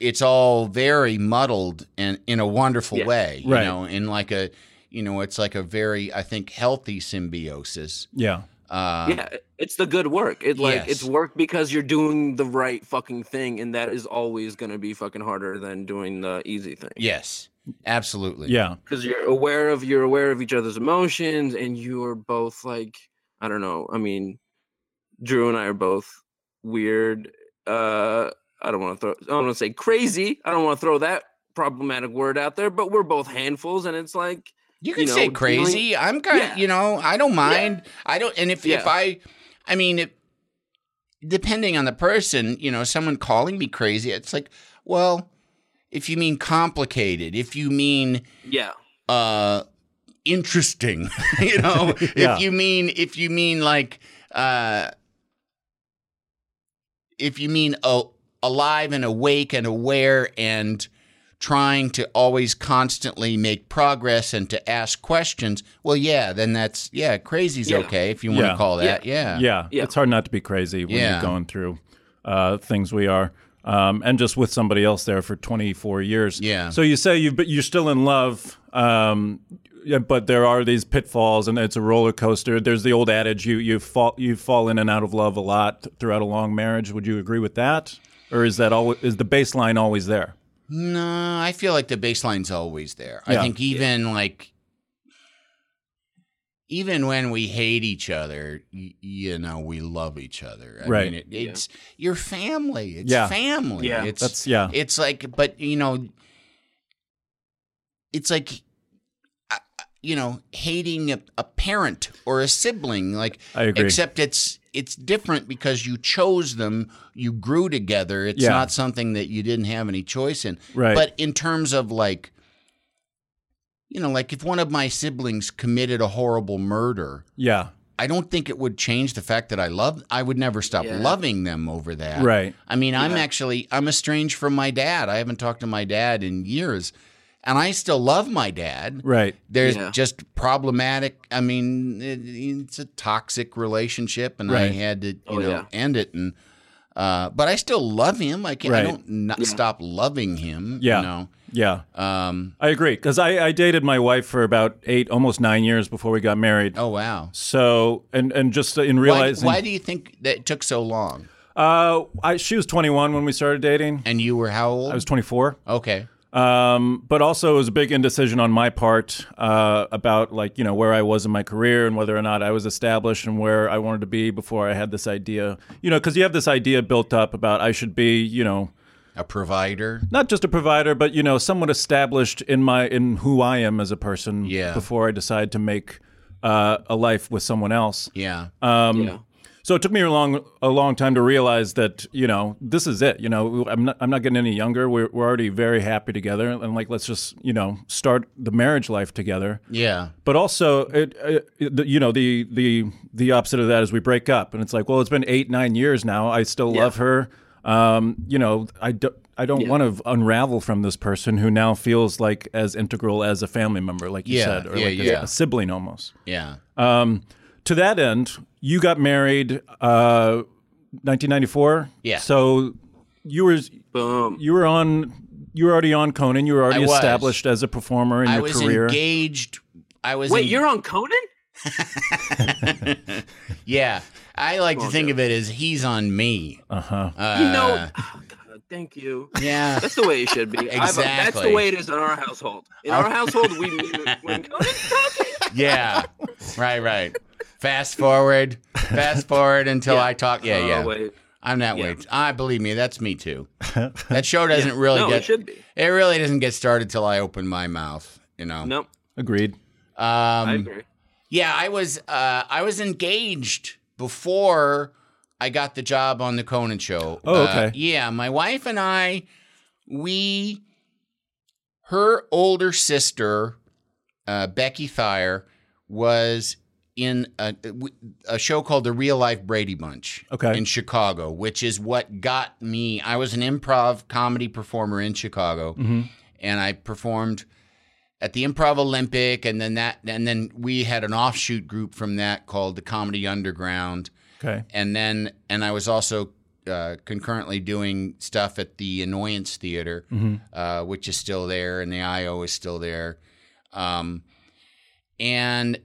C: it's all very muddled and in a wonderful
B: Yeah.
C: way you
A: Right.
C: know in like a you know it's like a very i think healthy symbiosis
A: Yeah.
C: Uh
B: yeah, it's the good work. It like
C: Yes.
B: it's work because you're doing the right fucking thing, and that is always gonna be fucking harder than doing the easy thing.
C: yes absolutely
A: Yeah.
B: because you're aware of you're aware of each other's emotions and you are both like i don't know i mean drew and i are both weird uh i don't want to throw i don't want to say crazy i don't want to throw that problematic word out there but we're both handfuls and it's like
C: You can
B: you
C: say
B: know,
C: crazy. I'm kind of,
B: Yeah.
C: you know, I don't mind. I don't, and if if I, I mean, if, depending on the person, you know, someone calling me crazy, it's like, well, if you mean complicated, if you mean
B: yeah
C: uh interesting, you know,
A: Yeah.
C: if you mean if you mean like uh if you mean uh, alive and awake and aware and trying to always constantly make progress and to ask questions, well, yeah, then that's yeah, crazy's
B: Yeah.
C: okay if you want
A: Yeah.
C: to call that. Yeah.
A: Yeah.
B: Yeah.
A: It's hard not to be crazy when
C: Yeah.
A: you're going through uh, things we are. Um, and just with somebody else there for 24 years.
C: Yeah.
A: So you say you, but you're still in love. Um, yeah, but there are these pitfalls, and it's a roller coaster. There's the old adage: you you fall you fall in and out of love a lot throughout a long marriage. Would you agree with that, or is that always is the baseline always there?
C: No, I feel like the baseline's always there. I think even like even when we hate each other, y- you know, we love each other. I
A: Right.
C: mean, it, it's your family. It's
A: Yeah.
C: family.
B: Yeah.
C: It's
A: That's yeah,
C: it's like, but you know, it's like, uh, you know, hating a, a parent or a sibling. Like,
A: I agree.
C: except it's it's different because you chose them. You grew together. It's
A: Yeah.
C: not something that you didn't have any choice in.
A: Right.
C: But in terms of like, you know, like if one of my siblings committed a horrible murder.
A: yeah,
C: I don't think it would change the fact that I love. I would never stop
B: Yeah.
C: loving them over that.
A: Right.
C: I mean, I'm actually I'm estranged from my dad. I haven't talked to my dad in years, and I still love my dad.
A: Right.
C: There's
B: Yeah.
C: just problematic. I mean, it, it's a toxic relationship, and I had to, you
B: Oh,
C: know,
B: yeah.
C: end it. And uh, but I still love him. I can't. I don't not stop loving him.
A: Yeah.
C: You know.
A: Yeah.
C: Um.
A: I agree because I, I dated my wife for about eight, almost nine years before we got married.
C: Oh wow.
A: So and and just in
C: Why,
A: realizing,
C: why do you think that it took so long?
A: uh, I she was 21 when we started dating.
C: And you were how old?
A: I was 24.
C: okay.
A: Um, but also it was a big indecision on my part uh, about like you know where I was in my career and whether or not I was established and where I wanted to be before I had this idea. You know, because you have this idea built up about I should be you know
C: A provider.
A: not just a provider, but you know somewhat established in my in who I am as a person.
C: Yeah.
A: Before I decide to make uh, a life with someone else.
C: Yeah.
A: Um,
B: Yeah.
A: So it took me a long, a long time to realize that you know this is it. You know, I'm not, I'm not getting any younger. We're, we're already very happy together, and like let's just you know start the marriage life together.
C: yeah.
A: But also, it, it the- you know the the the opposite of that is we break up, and it's like, well, it's been eight nine years now. I still
B: Yeah.
A: love her. Um, you know, I do, I don't
B: Yeah.
A: want to unravel from this person who now feels like as integral as a family member, like you
C: Yeah,
A: said, or
C: yeah,
A: like a- a sibling almost.
C: Yeah.
A: Um, to that end, you got married uh, 1994.
C: Yeah.
A: So you were
B: Boom.
A: you were on you were already on Conan. You were already
C: I was.
A: established as a performer in your career.
C: I
A: your
C: was
A: career.
C: engaged. I was.
B: Wait,
C: en-
B: you're on Conan?
C: Yeah. I like to think of it as he's on me.
A: Uh huh.
C: Uh,
B: You know, oh, God, thank you.
C: Yeah.
B: That's the way it should be. I've- that's the way it is in our household. In our household, we meet when Conan's talking.
C: Yeah. right. Right. Fast forward. Fast forward until
B: Yeah.
C: I talk. Yeah.
B: Oh,
C: yeah.
B: wait.
C: I'm that
B: Yeah.
C: way. I believe me. That's me too. That show doesn't really
B: No,
C: get.
B: it should be.
C: It really doesn't get started till I open my mouth. You know.
B: Nope.
A: Agreed.
C: Um,
B: I agree.
C: Yeah, I was uh, I was engaged before I got the job on the Conan show.
A: Oh,
C: Uh,
A: okay.
C: yeah, my wife and I, we, her older sister, uh, Becky Thyre, was in a, a show called The Real Live Brady Bunch
A: Okay.
C: in Chicago, which is what got me. I was an improv comedy performer in Chicago,
A: Mm-hmm.
C: and I performed at the Improv Olympic, and then that, and then we had an offshoot group from that called the Comedy Underground,
A: Okay.
C: and then and I was also uh, concurrently doing stuff at the Annoyance Theater, uh, which is still there, and the IO is still there, um, and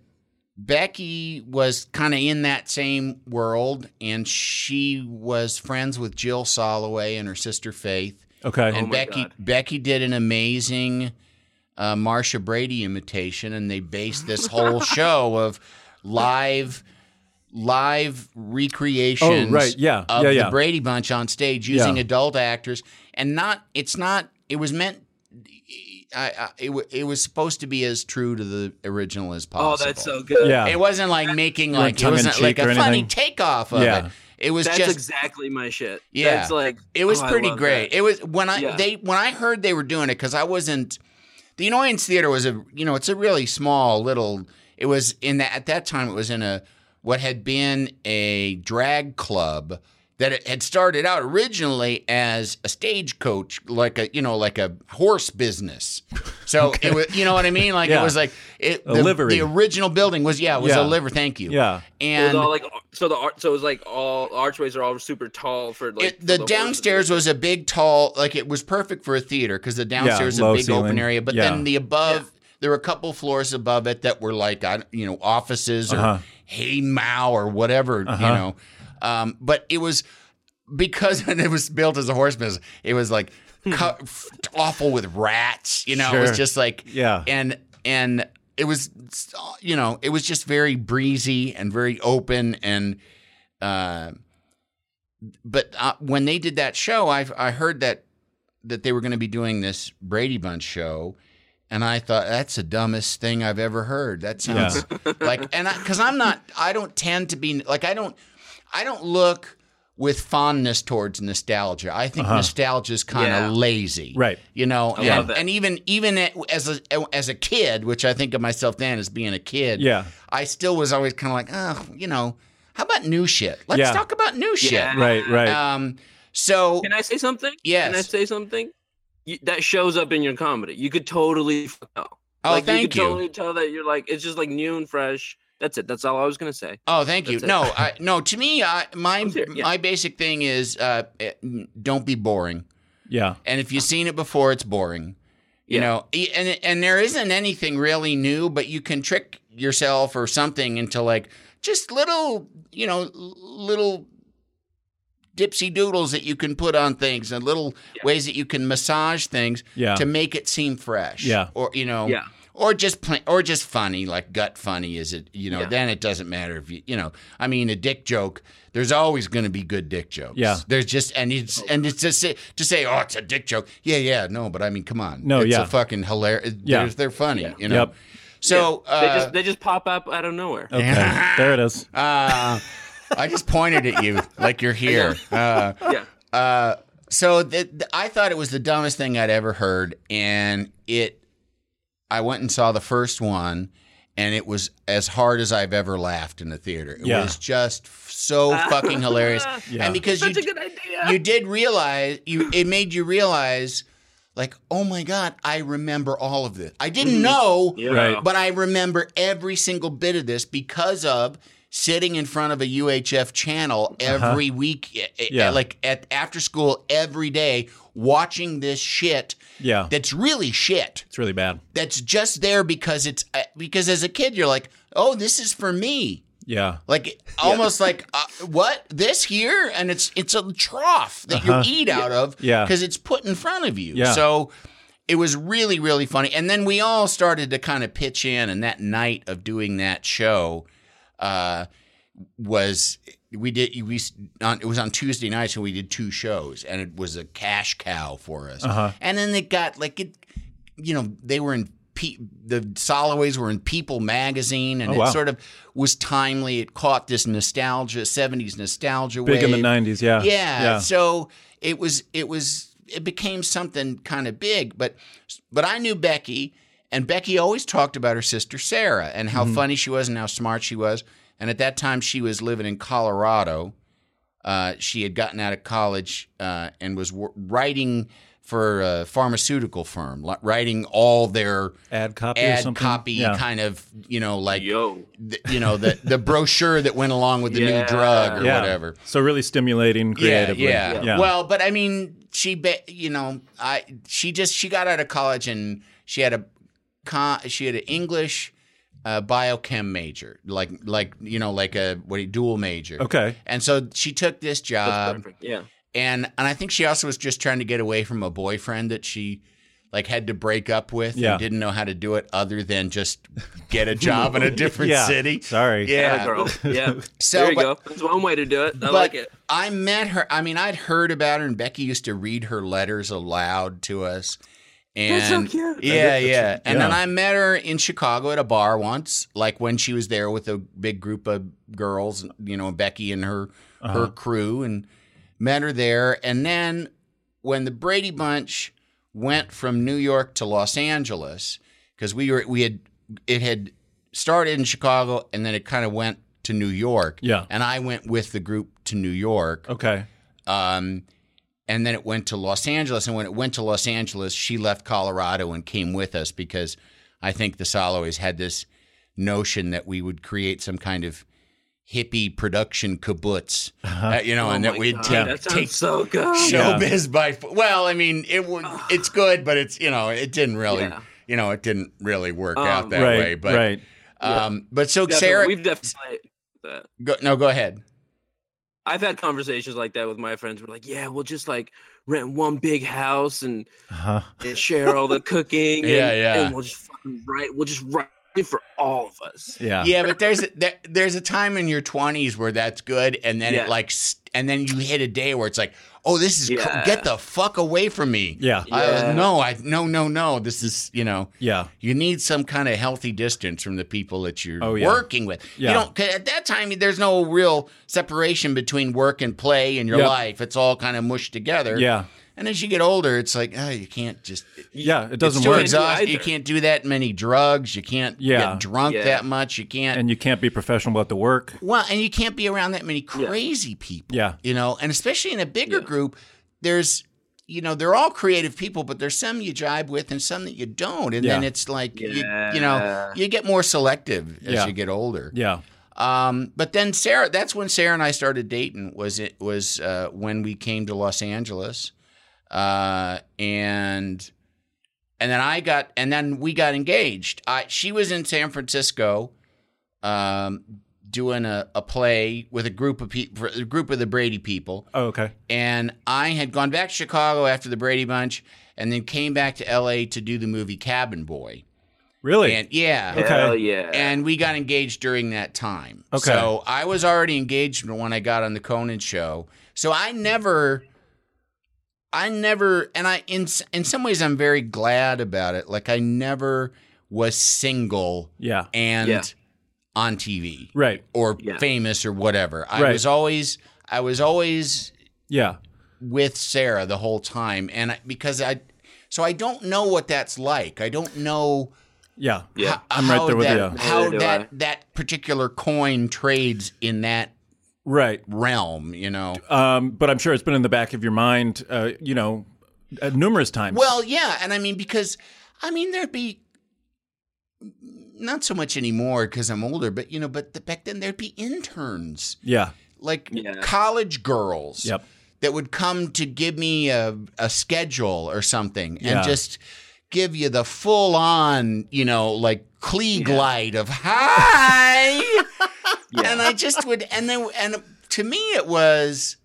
C: Becky was kind of in that same world, and she was friends with Jill Soloway and her sister Faith.
A: Okay.
C: And
B: Oh
C: Becky
B: God.
C: Becky did an amazing uh, Marcia Brady imitation, and they based this whole show of live live recreations
A: Oh, right. Yeah.
C: of
A: Yeah,
C: the. Brady Bunch on stage using
A: Yeah.
C: adult actors, and not it's not it was meant. I, I, it, wa- it was supposed to be as true to the original as possible.
B: Oh, that's so good.
A: yeah.
C: It wasn't like making
A: You
C: like it wasn't like a funny
A: anything?
C: takeoff of
A: Yeah.
C: it. It was
B: That's
C: just
B: exactly my shit.
C: Yeah.
B: That's like
C: it was
B: oh,
C: pretty great.
B: that.
C: It was when I
B: Yeah.
C: they when I heard they were doing it because I wasn't. The Annoyance Theater was a you know it's a really small little. It was in that at that time it was in a what had been a drag club that it had started out originally as a stagecoach like a you know like a horse business. So it was you know what I mean like
A: Yeah.
C: it was like it
A: A
C: the,
A: livery.
C: the original building was yeah it was
A: Yeah.
C: a liver. Thank you.
A: Yeah.
B: It
C: And
B: was all like so the art. So it was like all archways are all super tall for like
C: it,
B: for
C: the,
B: horses.
C: downstairs was a big, tall, like it was perfect for a theater because the downstairs is a big
A: ceiling.
C: open area. But
A: Yeah.
C: then the above, there were a couple floors above it that were like, you know, offices or
A: Uh-huh.
C: hey Mao or whatever, you know. Um, but it was because it was built as a horse business. It was like cu- awful with rats. You know, it was just like
A: Yeah.
C: and and it was you know it was just very breezy and very open and uh but uh, when they did that show I I heard that that they were going to be doing this Brady Bunch show and I thought that's the dumbest thing I've ever heard that sounds like and cuz I'm not I don't tend to be like I don't I don't look with fondness towards nostalgia. I think nostalgia is kind of
B: Yeah.
C: lazy.
A: Right.
C: You know,
B: I
C: and,
B: love that.
C: and even even as a as a kid, which I think of myself then as being a kid,
A: Yeah.
C: I still was always kind of like, oh, you know, how about new shit? Let's
A: Yeah.
C: talk about new shit.
B: Yeah.
A: Right. Right.
C: Um, so
B: Can I say something?
C: Yes.
B: Can I say something? you, that shows up in your comedy. You could totally f- tell.
C: Oh,
B: like,
C: thank
B: you. Could
C: you.
B: totally tell that you're like it's just like new and fresh. That's it. That's all I was gonna say.
C: Oh, thank you.
B: It.
C: No, I, no. To me, I, my
B: I'm yeah.
C: my basic thing is uh, eh, don't be boring.
A: Yeah.
C: And if you've seen it before, it's boring. You
B: Yeah.
C: know, and and there isn't anything really new, but you can trick yourself or something into like just little, you know, little dipsy doodles that you can put on things and little ways that you can massage things
A: Yeah.
C: to make it seem fresh.
A: Yeah.
C: Or you know,
B: Yeah.
C: Or just plain, or just funny, like gut funny. Is it? You know,
B: Yeah.
C: then it doesn't matter if you, you know. I mean, a dick joke. There's always going to be good dick jokes.
A: Yeah.
C: There's just and it's and it's just to say, oh, it's a dick joke. Yeah, yeah, no, but I mean, come on.
A: No,
C: it's
A: yeah.
C: a fucking hilarious.
A: Yeah.
C: They're, they're funny.
B: Yeah.
C: You know.
A: Yep.
C: So
B: they
C: uh,
B: just they just pop up out of nowhere.
A: Okay. there it is.
C: uh, I just pointed at you like you're here. Uh,
B: Yeah.
C: uh, so th- th- I thought it was the dumbest thing I'd ever heard, and it. I went and saw the first one, and it was as hard as I've ever laughed in the theater. It
A: Yeah.
C: was just so fucking hilarious,
A: Yeah.
C: and because
B: Such
C: you
B: a good idea.
C: you did realize you it made you realize like oh my god i remember all of this i didn't know
B: Yeah.
A: Right.
C: but i remember every single bit of this because of sitting in front of a uhf channel every week eh, eh,
A: Yeah.
C: like at after school every day watching this shit
A: Yeah.
C: that's really shit
A: It's really bad.
C: that's just there because it's uh, because as a kid you're like oh this is for me
A: Yeah.
C: like almost like uh, what this here, and it's it's a trough that
A: Uh-huh.
C: you eat out of,
A: Yeah.
C: because it's put in front of you.
A: Yeah.
C: So it was really really funny, and then we all started to kind of pitch in, and that night of doing that show, uh, was we did we on it was on Tuesday nights and we did two shows, and it was a cash cow for us,
A: Uh-huh.
C: and then it got like it, you know, they were in. Pe- the Soloways were in People magazine, and
A: Oh,
C: it sort of was timely. It caught this nostalgia, '70s nostalgia
A: Big in the 90s. Yeah.
C: Yeah,
A: Yeah.
C: So it was it was it became something kind of big. But but I knew Becky, and Becky always talked about her sister Sarah and how
A: Mm-hmm.
C: funny she was and how smart she was. And at that time, she was living in Colorado. Uh, she had gotten out of college uh, and was wor- writing for a pharmaceutical firm, li- writing all their
A: Ad copy or
C: ad
A: something.
C: copy
A: Yeah.
C: kind of, you know, like
B: Yo.
C: the, you know the the brochure that went along with the new drug or
A: yeah.
C: whatever.
A: So really stimulating creatively.
C: Yeah, yeah.
A: yeah.
C: Well, but I mean, she, be, you know, I she just she got out of college and she had a con, she had an English uh, biochem major, like like you know, like a what a dual major.
A: Okay.
C: And so she took this
B: That's
C: job,
B: perfect. Yeah.
C: and and I think she also was just trying to get away from a boyfriend that she like had to break up with
A: Yeah.
C: and didn't know how to do it other than just get a job in a different
A: Yeah.
C: city.
A: Sorry.
C: Yeah.
B: Atta girl. Yeah.
C: So,
B: there you
C: but-
B: go. That's one way to do it. I
C: but
B: like it.
C: I met her. I mean, I'd heard about her, and Becky used to read her letters aloud to us. And
B: That's so cute.
C: Yeah, yeah. And then I met her in Chicago at a bar once, like when she was there with a big group of girls, you know, Becky and her her crew, and met her there. And then when the Brady Bunch went from New York to Los Angeles, because we were we had it had started in Chicago and then it kind of went to New York.
A: Yeah.
C: And I went with the group to New York.
A: Okay.
C: Um, and then it went to Los Angeles. And when it went to Los Angeles, she left Colorado and came with us because I think the Soloways had this notion that we would create some kind of hippie production kibbutz, uh, you know,
B: Oh
C: and that we'd
B: God,
C: take,
B: that sounds
C: take
B: so good.
C: showbiz by. Well, I mean, it would. It's good, but it's you know, it didn't really,
B: Yeah.
C: you know, it didn't really work out
B: Um,
C: that
A: right.
C: way. But
A: right.
C: um, but so
B: Definitely-
C: Sarah,
B: we've definitely that.
C: go, no, go ahead.
B: I've had conversations like that with my friends. We're like, yeah, we'll just like rent one big house and,
A: Uh-huh.
B: and share all the cooking.
C: Yeah,
B: and,
C: yeah.
B: And we'll just fucking write. We'll just write for all of us.
A: Yeah.
C: Yeah, but there's a, there, there's a time in your 20s where that's good, and then
B: Yeah.
C: it like, st- and then you hit a day where it's like, oh, this is co- get the fuck away from me.
A: Yeah.
C: I,
B: Yeah.
C: no, I no no no. This is you know.
A: Yeah.
C: You need some kind of healthy distance from the people that you're
A: Oh, yeah.
C: working with.
A: Yeah.
C: You don't 'cause at that time. There's no real separation between work and play in your
A: Yep.
C: life. It's all kind of mushed together.
A: Yeah.
C: And as you get older, it's like, oh, you can't just.
A: Yeah. It doesn't work.
B: Can't
C: exhausting. You can't do that many drugs. You can't
A: Yeah.
C: get drunk
B: Yeah.
C: that much. You can't.
A: And you can't be professional about the work.
C: Well, and you can't be around that many crazy people.
A: Yeah.
C: You know, and especially in a bigger
B: Yeah.
C: group, there's you know, they're all creative people, but there's some you jibe with and some that you don't. And then it's like, you, you know, you get more selective as
A: Yeah.
C: you get older.
A: Yeah.
C: Um, but then Sarah, that's when Sarah and I started dating. Was it was uh, when we came to Los Angeles, uh, and and then I got and then we got engaged. I she was in San Francisco, um, doing a, a play with a group of people, a group of the Brady people,
A: Oh, okay.
C: and I had gone back to Chicago after the Brady Bunch, and then came back to L.A. to do the movie Cabin Boy.
A: Really?
C: And yeah,
A: Okay.
B: Hell yeah.
C: and we got engaged during that time.
A: Okay.
C: So I was already engaged when I got on the Conan show. So I never, I never, and I in in some ways I'm very glad about it. Like I never was single
A: yeah.
C: and
B: Yeah.
C: on TV
A: Right.
C: or
B: Yeah.
C: famous or whatever. I
A: Right.
C: was always, I was always
A: Yeah.
C: with Sarah the whole time, and I, because I, so I don't know what that's like. I don't know
A: Yeah.
B: Yeah.
C: how,
A: I'm right there with
C: that,
A: you.
C: How that
B: I.
C: that particular coin trades in that
A: Right.
C: realm, you know.
A: Um, but I'm sure it's been in the back of your mind, uh, you know, uh, numerous times.
C: Well, yeah, and I mean because I mean there'd be not so much anymore because I'm older, but you know, but the, back then there'd be interns
A: yeah.
C: like
B: Yeah.
C: college girls.
A: Yep.
C: that would come to give me a, a schedule or something and
A: Yeah.
C: just give you the full on, you know, like Klieg light of hi. And I just would, and then, and to me, it was,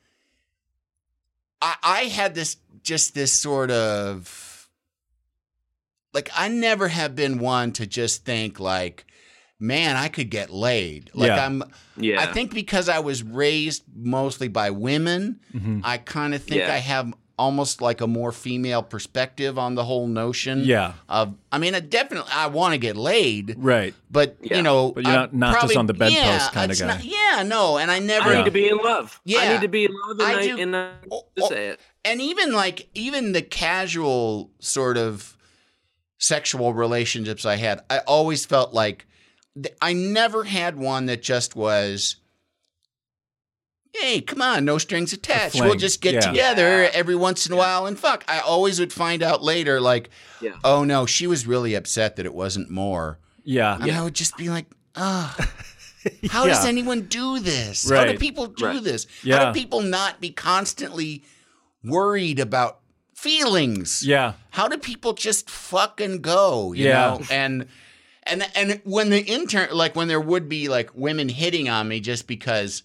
C: I, I had this, just this sort of, like, I never have been one to just think, like, man, I could get laid. Like,
A: Yeah.
C: I'm,
B: yeah.
C: I think because I was raised mostly by women,
A: Mhm.
C: I kind of think
B: Yeah.
C: I have almost like a more female perspective on the whole notion.
A: Yeah.
C: Of, I mean, I definitely I want to get laid,
A: Right.
C: but
B: Yeah.
C: you know,
A: But you're
C: I
A: not- not just on the bedpost
C: yeah,
A: kinda guy.
C: not- yeah, no, and I never.
B: I
A: Yeah.
B: need to be in love. Yeah, I
C: Yeah.
B: need to be in love, and
C: I
B: I,
C: do-
B: and I
C: Oh,
B: to
C: oh,
B: say it.
C: and even like even the casual sort of sexual relationships I had, I always felt like th- I never had one that just was. Hey, come on, no strings attached. We'll just get
A: yeah.
C: together every once in a while and fuck. I always would find out later, like,
B: Yeah.
C: oh no, she was really upset that it wasn't more.
A: Yeah.
C: And I would just be like, ah, how does anyone do this? How do people do
B: Right.
C: this? How do people not be constantly worried about feelings?
A: Yeah.
C: How do people just fucking go? You
A: Yeah.
C: know? And and and when the intern like when there would be like women hitting on me just because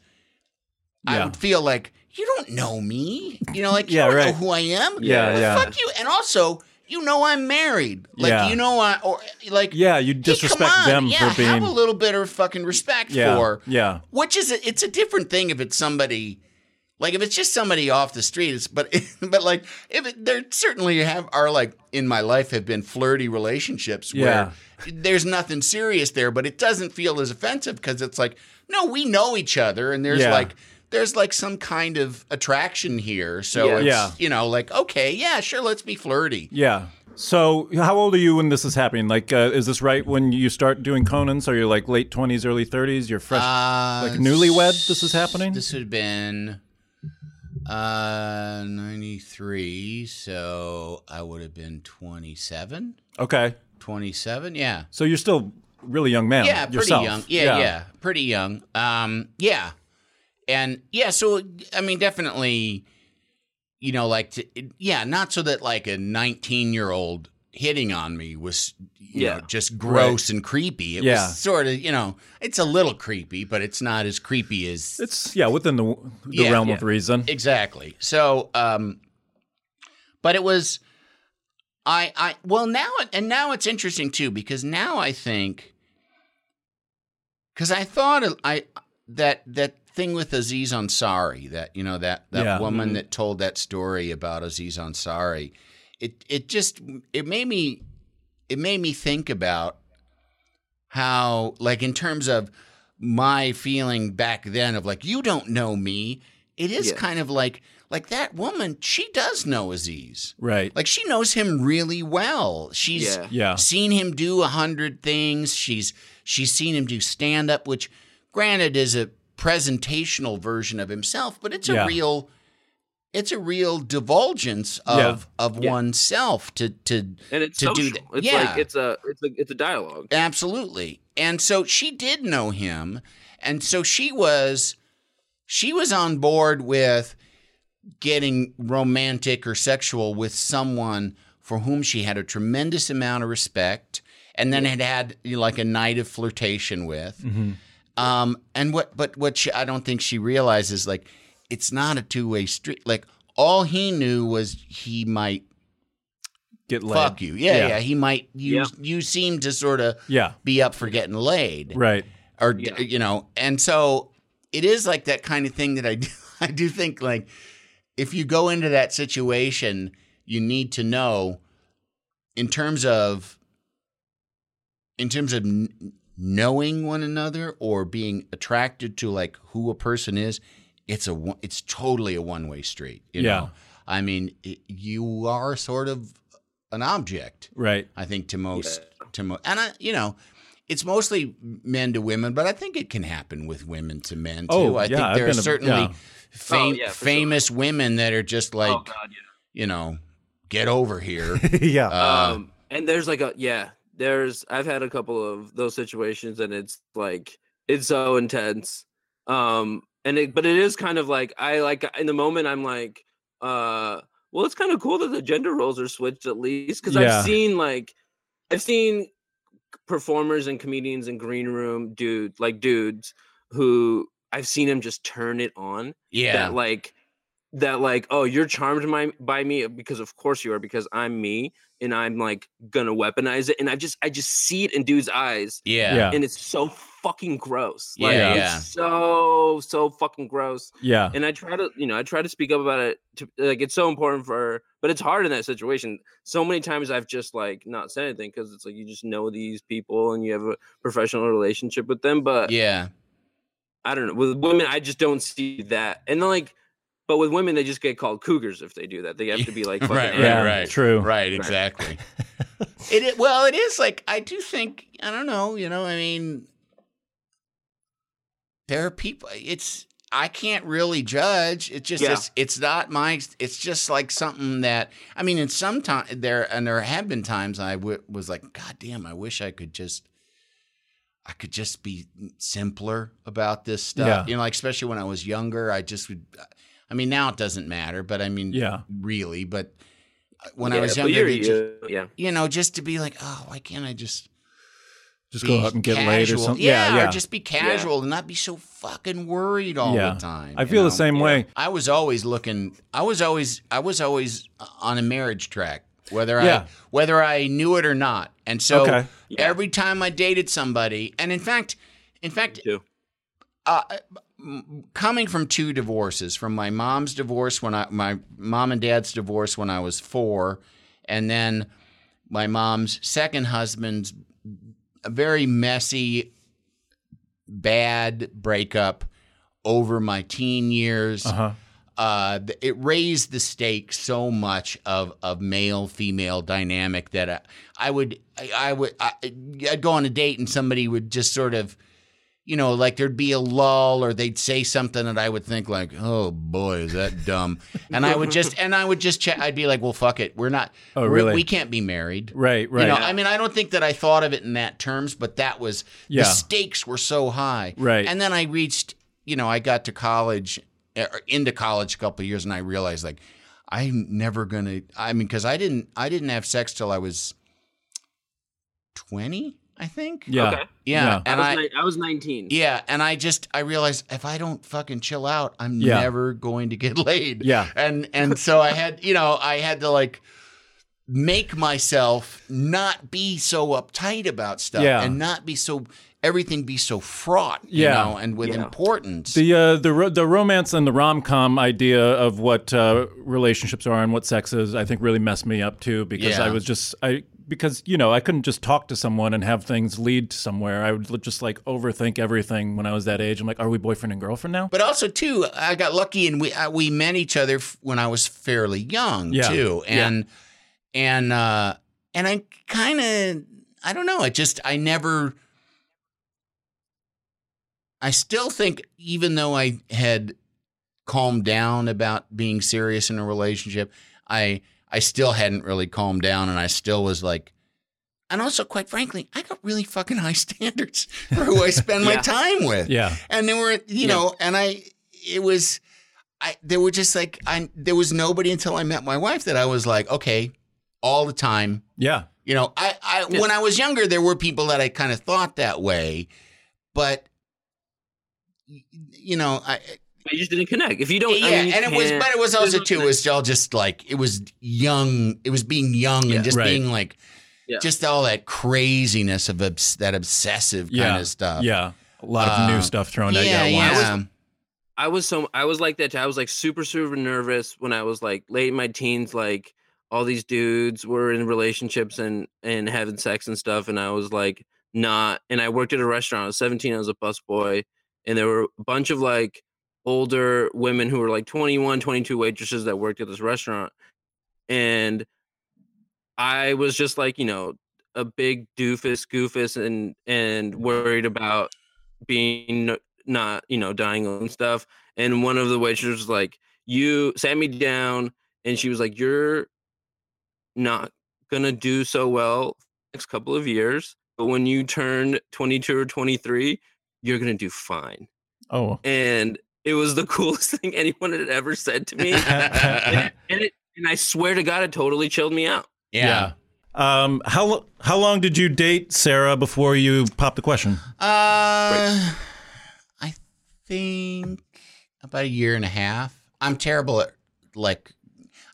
C: I would feel like you don't know me. You know, like
A: Yeah,
C: you don't
A: right.
C: know who I am.
A: Yeah,
C: Well,
A: yeah.
C: Fuck you. And also, you know I'm married. Like
A: Yeah.
C: you know I or like
A: Yeah, you disrespect
C: on.
A: them
C: yeah,
A: for being.
C: have a little bit of fucking respect
A: yeah.
C: for.
A: Yeah.
C: Which is a, it's a different thing if it's somebody like if it's just somebody off the street. It's but but like if it, there certainly have are like in my life have been flirty relationships
A: Yeah.
C: where there's nothing serious there, but it doesn't feel as offensive because it's like no, we know each other and there's
A: Yeah.
C: like. There's like some kind of attraction here. So
B: Yeah.
C: it's,
A: Yeah.
C: you know, like, okay, yeah, sure, let's be flirty.
A: Yeah. So, how old are you when this is happening? Like, uh, is this right when you start doing Conan? So you're like late twenties, early thirties. You're fresh,
C: Uh,
A: like newlywed. This is happening.
C: This would have been uh 93, so I would have been 27.
A: okay.
C: 27, yeah.
A: So you're still really young man.
C: Yeah, pretty
A: yourself.
C: young. Yeah, yeah, pretty young. Um yeah. And yeah, so I mean definitely you know like to, yeah, not so that like a 19-year-old hitting on me was you
B: Yeah.
C: know just gross and creepy. It
A: Yeah.
C: was sort of, you know, it's a little creepy, but it's not as creepy as
A: It's yeah within the the
C: Yeah,
A: realm
C: yeah.
A: of reason.
C: Exactly. So, um, but it was, I, I, well, now, and now it's interesting too, because now I think, because I thought I, that, that thing with Aziz Ansari, that, you know, that, that
A: Yeah.
C: woman mm-hmm. that told that story about Aziz Ansari, it, it just, it made me, it made me think about how, like, in terms of my feeling back then of like, you don't know me. It is
B: Yeah.
C: kind of like, like that woman, she does know Aziz.
A: Right.
C: Like she knows him really well. She's
B: Yeah.
A: Yeah.
C: seen him do a hundred things. She's she's seen him do stand up, which granted is a presentational version of himself, but it's a
A: Yeah.
C: real it's a real divulgence
A: Yeah.
C: of of
B: Yeah.
C: oneself to to
B: and it's
C: to
B: social.
C: do that.
B: It's
C: Yeah.
B: like it's a it's a it's a dialogue.
C: Absolutely. And so she did know him. And so she was she was on board with getting romantic or sexual with someone for whom she had a tremendous amount of respect and then had had you know, like a night of flirtation with. Mm-hmm. Um and what but what she, I don't think she realizes like it's not a two-way street. Like all he knew was he might
A: Get laid.
C: fuck you. Yeah, yeah,
A: Yeah.
C: he might you
B: Yeah.
C: you seem to sort of
A: Yeah.
C: be up for getting laid,
A: Right.
C: or
B: Yeah.
C: you know, and so it is like that kind of thing that I do. I do think like if you go into that situation, you need to know in terms of in terms of n- knowing one another or being attracted to like who a person is. It's a it's totally a one way street. You
A: Yeah.
C: know, I mean, it, you are sort of an object.
A: Right.
C: I think to most to most, and I, you know, it's mostly men to women, but I think it can happen with women to men too.
A: Oh,
C: I
A: yeah,
C: think
A: I've
C: there are
A: been a-
C: certainly
A: yeah.
C: fam-
B: Oh, yeah, for sure.
C: famous women that are just like,
B: oh god, yeah.
C: you know, get over here.
A: yeah.
C: Uh,
B: um, and there's like a yeah, there's I've had a couple of those situations, and it's like it's so intense. Um, and it, but it is kind of like I like in the moment I'm like, uh, well, it's kind of cool that the gender roles are switched at least because
A: Yeah.
B: I've seen like I've seen performers and comedians in green room dude like dudes who I've seen him just turn it on
C: yeah,
B: that like that like oh you're charmed by, by me because of course you are because i'm me and i'm like gonna weaponize it and i just i just see it in dude's eyes
C: yeah,
A: Yeah.
B: and it's so fucking gross
C: Yeah,
B: like,
C: yeah.
B: it's so so fucking gross
A: yeah.
B: and i try to you know i try to speak up about it to, like it's so important for but it's hard in that situation so many times i've just like not said anything because it's like you just know these people and you have a professional relationship with them but
C: yeah,
B: I don't know. With women, I just don't see that. And then like, but with women, they just get called cougars if they do that. They have to be like, fucking
C: right, right,
A: Yeah,
C: right,
A: true.
C: right, exactly. it i- well, it is like I do think I don't know, you know, I mean, there are people. It's I can't really judge. It's just
B: Yeah.
C: it's, it's not my. It's just like something that I mean. In some time there and there have been times I w- was like, God damn, I wish I could just. I could just be simpler about this stuff,
A: Yeah.
C: you know, like especially when I was younger. I just would. I mean, now it doesn't matter, but I mean,
A: Yeah.
C: really. But uh, when I was
B: but
C: younger,
B: you're
C: just,
B: yeah.
C: you know, just to be like, oh, why can't I just
A: Just go out and get laid or something.
C: Yeah,
A: yeah.
C: or just be casual and not be so fucking worried all
A: Yeah.
C: the time.
A: I
C: you
A: feel the
C: know?
A: same way.
C: I was always looking. I was always. I was always on a marriage track, whether
A: Yeah.
C: I whether I knew it or not. And so
A: Okay.
C: Every time I dated somebody, and in fact, in fact,
B: Too.
C: uh, m- coming from two divorces, from my mom's divorce when I my mom and dad's divorce when I was four, and then my mom's second husband's a very messy, bad breakup over my teen years.
A: Uh huh.
C: Uh, it raised the stakes so much of of male female dynamic that I, I would I, I would I, I'd go on a date and somebody would just sort of you know, like there'd be a lull or they'd say something that I would think like, oh boy, is that dumb? And I would just, and I would just check, I'd be like, well, fuck it. We're not,
A: Oh, really?
C: we can't be married.
A: Right. Right.
C: You know, I mean, I don't think that I thought of it in that terms, but that was,
A: Yeah.
C: the stakes were so high.
A: Right.
C: And then I reached, you know, I got to college, or into college a couple of years and I realized like, I'm never going to, I mean, cause I didn't, I didn't have sex till I was 20, I think.
A: yeah.
B: Okay.
C: Yeah.
A: Yeah.
C: And
B: I
C: I,
B: was, ni- I was 19.
C: yeah, and I just I realized if I don't fucking chill out, I'm
A: Yeah.
C: never going to get laid.
A: Yeah.
C: And and so I had, you know, I had to like make myself not be so uptight about stuff
A: Yeah.
C: and not be so everything be so fraught, you
A: Yeah.
C: know, and with
B: Yeah.
C: importance.
A: The uh, the ro- the romance and the rom com idea of what uh, relationships are and what sex is, I think, really messed me up too because
C: Yeah.
A: I was just I because you know I couldn't just talk to someone and have things lead to somewhere. I would just like overthink everything when I was that age. I'm like, are we boyfriend and girlfriend now?
C: but also too, I got lucky and we uh, we met each other f- when I was fairly young
A: Yeah.
C: too, and and uh, and I kind of I don't know. I just I never. I still think even though I had calmed down about being serious in a relationship. I I still hadn't really calmed down, and I still was like, and also, quite frankly, I got really fucking high standards for who I spend my time with.
A: Yeah.
C: and there were you know, and I it was. I, there were just like I there was nobody until I met my wife that I was like okay all the time
A: Yeah.
C: you know, I, I
B: Yeah.
C: when I was younger, there were people that I kind of thought that way, but you know, I
B: You just didn't connect. If you don't,
C: yeah,
B: I mean, you
C: and it was, but it was also too, it was all just like it was young, it was being young
B: Yeah.
C: and just
A: Right.
C: being like,
B: Yeah.
C: just all that craziness of obs- that obsessive kind
A: Yeah.
C: of stuff.
A: Yeah. A lot of new
C: Uh,
A: stuff thrown at you
C: yeah,
A: at once.
C: yeah.
B: I was so I was like that. Too. I was like super super nervous when I was like late in my teens. Like all these dudes were in relationships and and having sex and stuff, and I was like not. And I worked at a restaurant. I was 17. I was a busboy, and there were a bunch of like older women who were like 21, 22 waitresses that worked at this restaurant, and I was just like you know a big doofus goofus and and worried about being not you know dying and stuff and one of the waitresses was like you sat me down and she was like you're not gonna do so well next couple of years but when you turn 22 or 23 you're gonna do fine
A: Oh.
B: and it was the coolest thing anyone had ever said to me and, and it and i swear to god it totally chilled me out
C: yeah.
A: Um, how lo- how long did you date Sarah before you popped the question?
C: Uh, I think about a year and a half. I'm terrible at like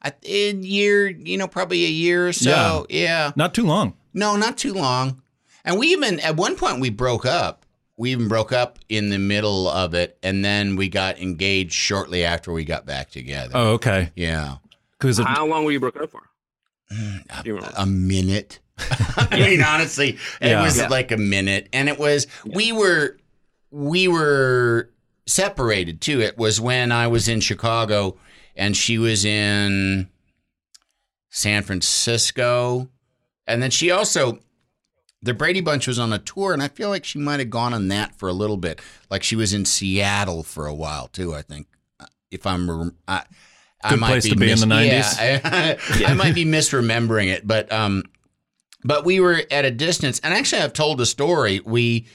C: a a year, you know, probably a year or so. Yeah. Yeah.
A: Not too long.
C: No, not too long. And we even at one point we broke up. We even broke up in the middle of it, and then we got engaged shortly after we got back together.
A: Oh, okay.
C: Yeah,
A: Because
B: how long were you broken up for mm,
C: a,
B: Do you remember?
C: a minute. I mean, honestly, it
A: Yeah.
C: was
B: Yeah.
C: like a minute, and it was we were we were separated too. It was when I was in Chicago and she was in San Francisco, and then she also the Brady Bunch was on a tour, and I feel like she might have gone on that for a little bit. Like she was in Seattle for a while too. I think, if I'm, I, I
A: Good
C: might
A: place
C: be
A: to be in the 90s.
C: Yeah, I, I might be misremembering it, but um, but we were at a distance, and actually, I've told the story. We,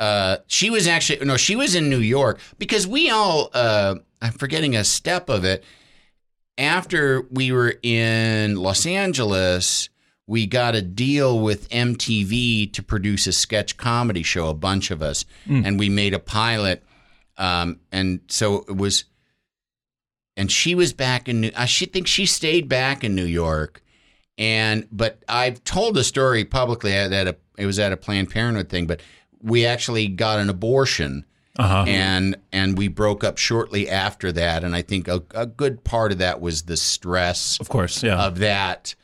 C: uh, she was actually no, she was in New York because we all, uh, I'm forgetting a step of it. After we were in Los Angeles, we got a deal with MTV to produce a sketch comedy show, a bunch of us, and we made a pilot. Um, and so it was, and she was back in New. I should think she stayed back in New York, and but I've told the story publicly at a it was at a Planned Parenthood thing, but we actually got an abortion
A: uh huh.
C: and and we broke up shortly after that and i think a, a good part of that was the stress
A: Of course. Yeah.
C: of that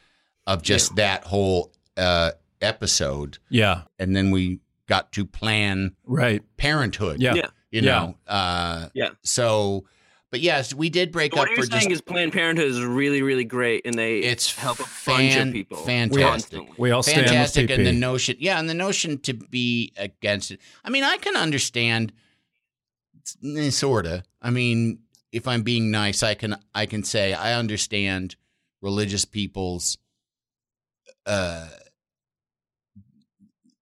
C: of just that whole uh episode
A: yeah.
C: and then we got to plan
A: Right.
C: parenthood
A: Yeah.
B: Yeah.
C: you
A: Yeah.
C: know uh
B: Yeah.
C: so but yes we did break
B: what
C: up
B: you're
C: for
B: saying
C: just
B: is Planned Parenthood is really, really great, and they
C: It's
B: help a
C: fan-
B: bunch of people.
C: fantastic.
B: constantly.
A: We all stand with
C: fantastic and the notion yeah and the notion to be against it i mean i can understand sort of i mean if i'm being nice i can i can say i understand religious people's uh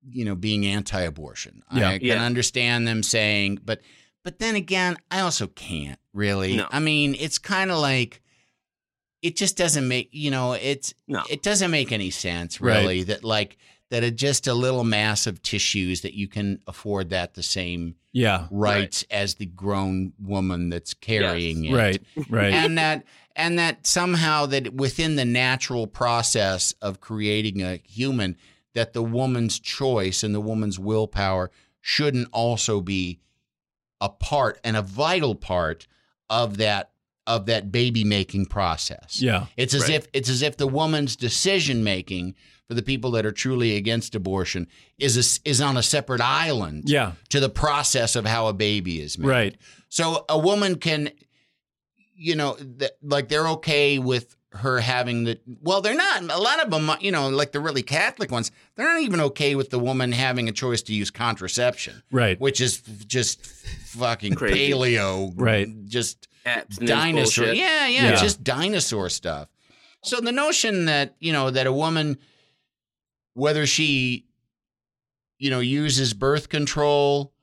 C: you know being anti-abortion
A: Yeah.
C: i can
B: Yeah.
C: understand them saying but but then again i also can't really
B: No.
C: i mean it's kind of like it just doesn't make you know it's
B: No.
C: it doesn't make any sense
A: Right.
C: really that like that a, just a little mass of tissues that you can afford that the same
A: Yeah.
C: rights as the grown woman that's carrying it
A: Right. Right.
C: and that and that somehow that within the natural process of creating a human that the woman's choice and the woman's willpower shouldn't also be a part and a vital part of that of that baby making process
A: yeah.
C: it's as
B: Right.
C: if it's as if the woman's decision making for the people that are truly against abortion is a, is on a separate island
A: Yeah.
C: to the process of how a baby is made.
A: Right.
C: So a woman can, you know, th- like they're okay with her having the. Well, they're not. A lot of them, uh, you know, like the really Catholic ones, they're not even okay with the woman having a choice to use contraception,
A: Right.
C: which is just fucking
B: Crazy.
C: paleo,
A: Right.
C: Just
B: Abstinence
C: dinosaur. Yeah, yeah,
A: Yeah.
C: just dinosaur stuff. So the notion that you know that a woman, whether she, you know, uses birth control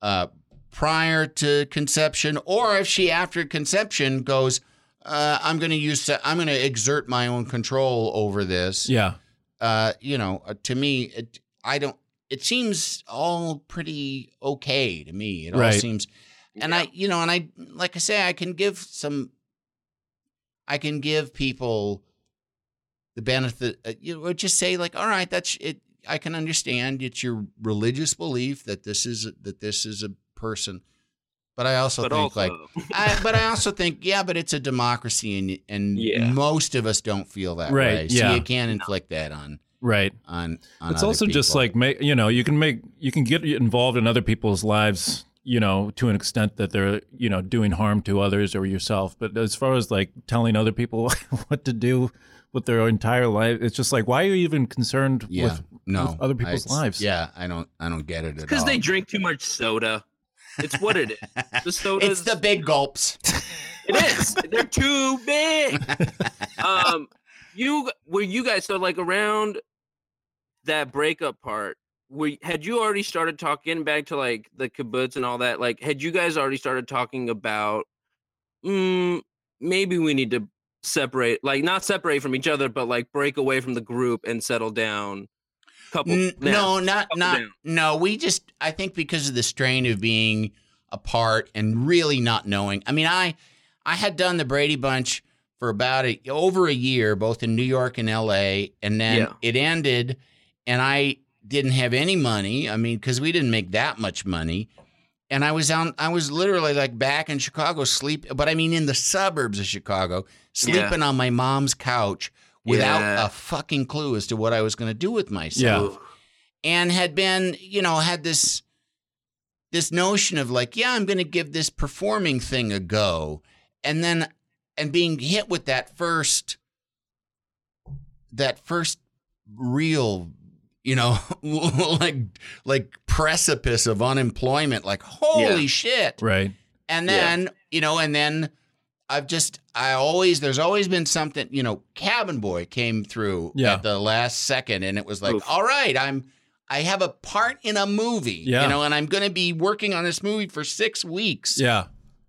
C: uh, prior to conception, or if she after conception goes, uh, I'm going to use, I'm going to exert my own control over this.
A: Yeah.
C: Uh, you know, uh, to me, it, I don't. It seems all pretty okay to me. It all seems, and I, you know, and I, like I say, I can give some. I can give people the benefit. Uh, you know, just say like, all right, that's it. I can understand it's your religious belief that this is that this is a person, but I also
B: But
C: think
B: also,
C: like I, but I also think, yeah, but it's a democracy, and and
B: Yeah.
C: most of us don't feel that
A: Right,
C: way. So
A: yeah.
C: you can't inflict that on
A: Right.
C: on. on
A: it's
C: other
A: also just like make you know you can make you can get involved in other people's lives you know to an extent that they're you know doing harm to others or yourself but as far as like telling other people what to do with their entire life it's just like why are you even concerned
C: yeah,
A: with,
C: no,
A: with other people's
C: I-
A: lives
C: Yeah, I don't, I don't get it at all.
B: because they drink too much soda. It's what it is. The soda.
C: it's the big gulps.
B: It is. They're too big. um, you were you guys so like around that breakup part? Were had you already started talking back to like the kibbutz and all that? Like, had you guys already started talking about? Mm, maybe we need to separate, like not separate from each other, but like break away from the group and settle down. Couple.
C: N- no, not
B: Couple
C: not
B: down.
C: no. We just I think because of the strain of being apart and really not knowing. I mean, I I had done the Brady Bunch for about a, over a year, both in New York and L.A., and then
B: Yeah.
C: it ended, and I didn't have any money. I mean, because we didn't make that much money. And I was on, I was literally like back in Chicago, sleep, but I mean in the suburbs of Chicago, sleeping on my mom's couch without
B: Yeah.
C: a fucking clue as to what I was going to do with
A: yeah.
C: Myself and had been, you know, had this this notion of like, yeah, I'm going to give this performing thing a go, and then and being hit with that first that first real, you know, like like precipice of unemployment, like holy
B: Yeah.
C: shit,
A: right
C: and
B: Yeah.
C: then, you know, and then I've just, I always, there's always been something, you know, Cabin Boy came through
A: Yeah.
C: at the last second and it was like,
B: Oof.
C: all right, I'm, I have a part in a movie,
A: Yeah.
C: you know, and I'm going to be working on this movie for six weeks.
A: yeah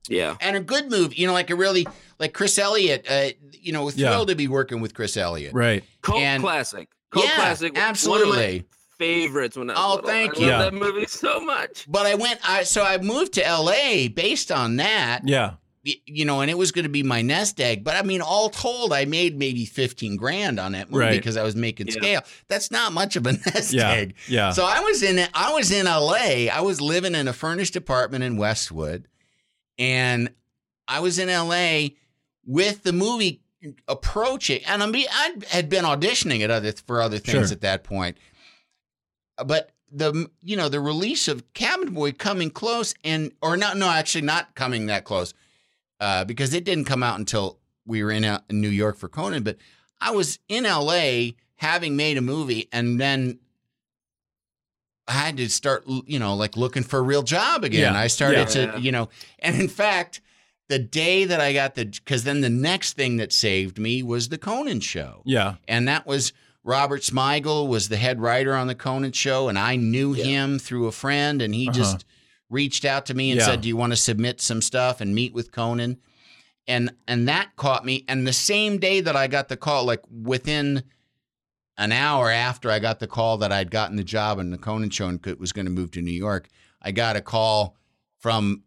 B: Yeah.
C: And a good movie, you know, like a really, like Chris Elliott, uh, you know,
A: Yeah.
C: thrilled to be working with Chris Elliott.
A: right
B: Cult
C: And-
B: classic. Cult
C: Yeah,
B: classic. One of my
C: absolutely.
B: favorites when I was
C: Oh,
B: little.
C: thank
B: I
C: you.
B: love
A: Yeah.
B: that movie so much.
C: But I went, I, so I moved to LA based on that.
A: yeah
C: y- you know, and it was going to be my nest egg. But I mean, all told, I made maybe 15 grand on that movie
A: Right.
C: because I was making
B: Yeah.
C: scale. That's not much of a nest
A: yeah
C: egg.
A: yeah
C: So I was in I was in LA. I was living in a furnished apartment in Westwood, and I was in LA with the movie approaching, and I mean, I had been auditioning at other for other things
A: Sure.
C: at that point, but the you know the release of Cabin Boy coming close, and or not no actually not coming that close, uh, because it didn't come out until we were in, uh, in New York for Conan, but I was in LA having made a movie, and then I had to start, you know, like looking for a real job again.
A: Yeah.
C: I started
B: Yeah.
C: to, you know, and in fact, the day that I got the, because then the next thing that saved me was the Conan show.
A: yeah
C: And that was Robert Smigel was the head writer on the Conan show, and I knew him through a friend, and he
A: Uh-huh.
C: just reached out to me and
A: Yeah.
C: said, "Do you want to submit some stuff and meet with Conan?" And and that caught me. And the same day that I got the call, like within an hour after I got the call that I'd gotten the job in the Conan show and was going to move to New York, I got a call from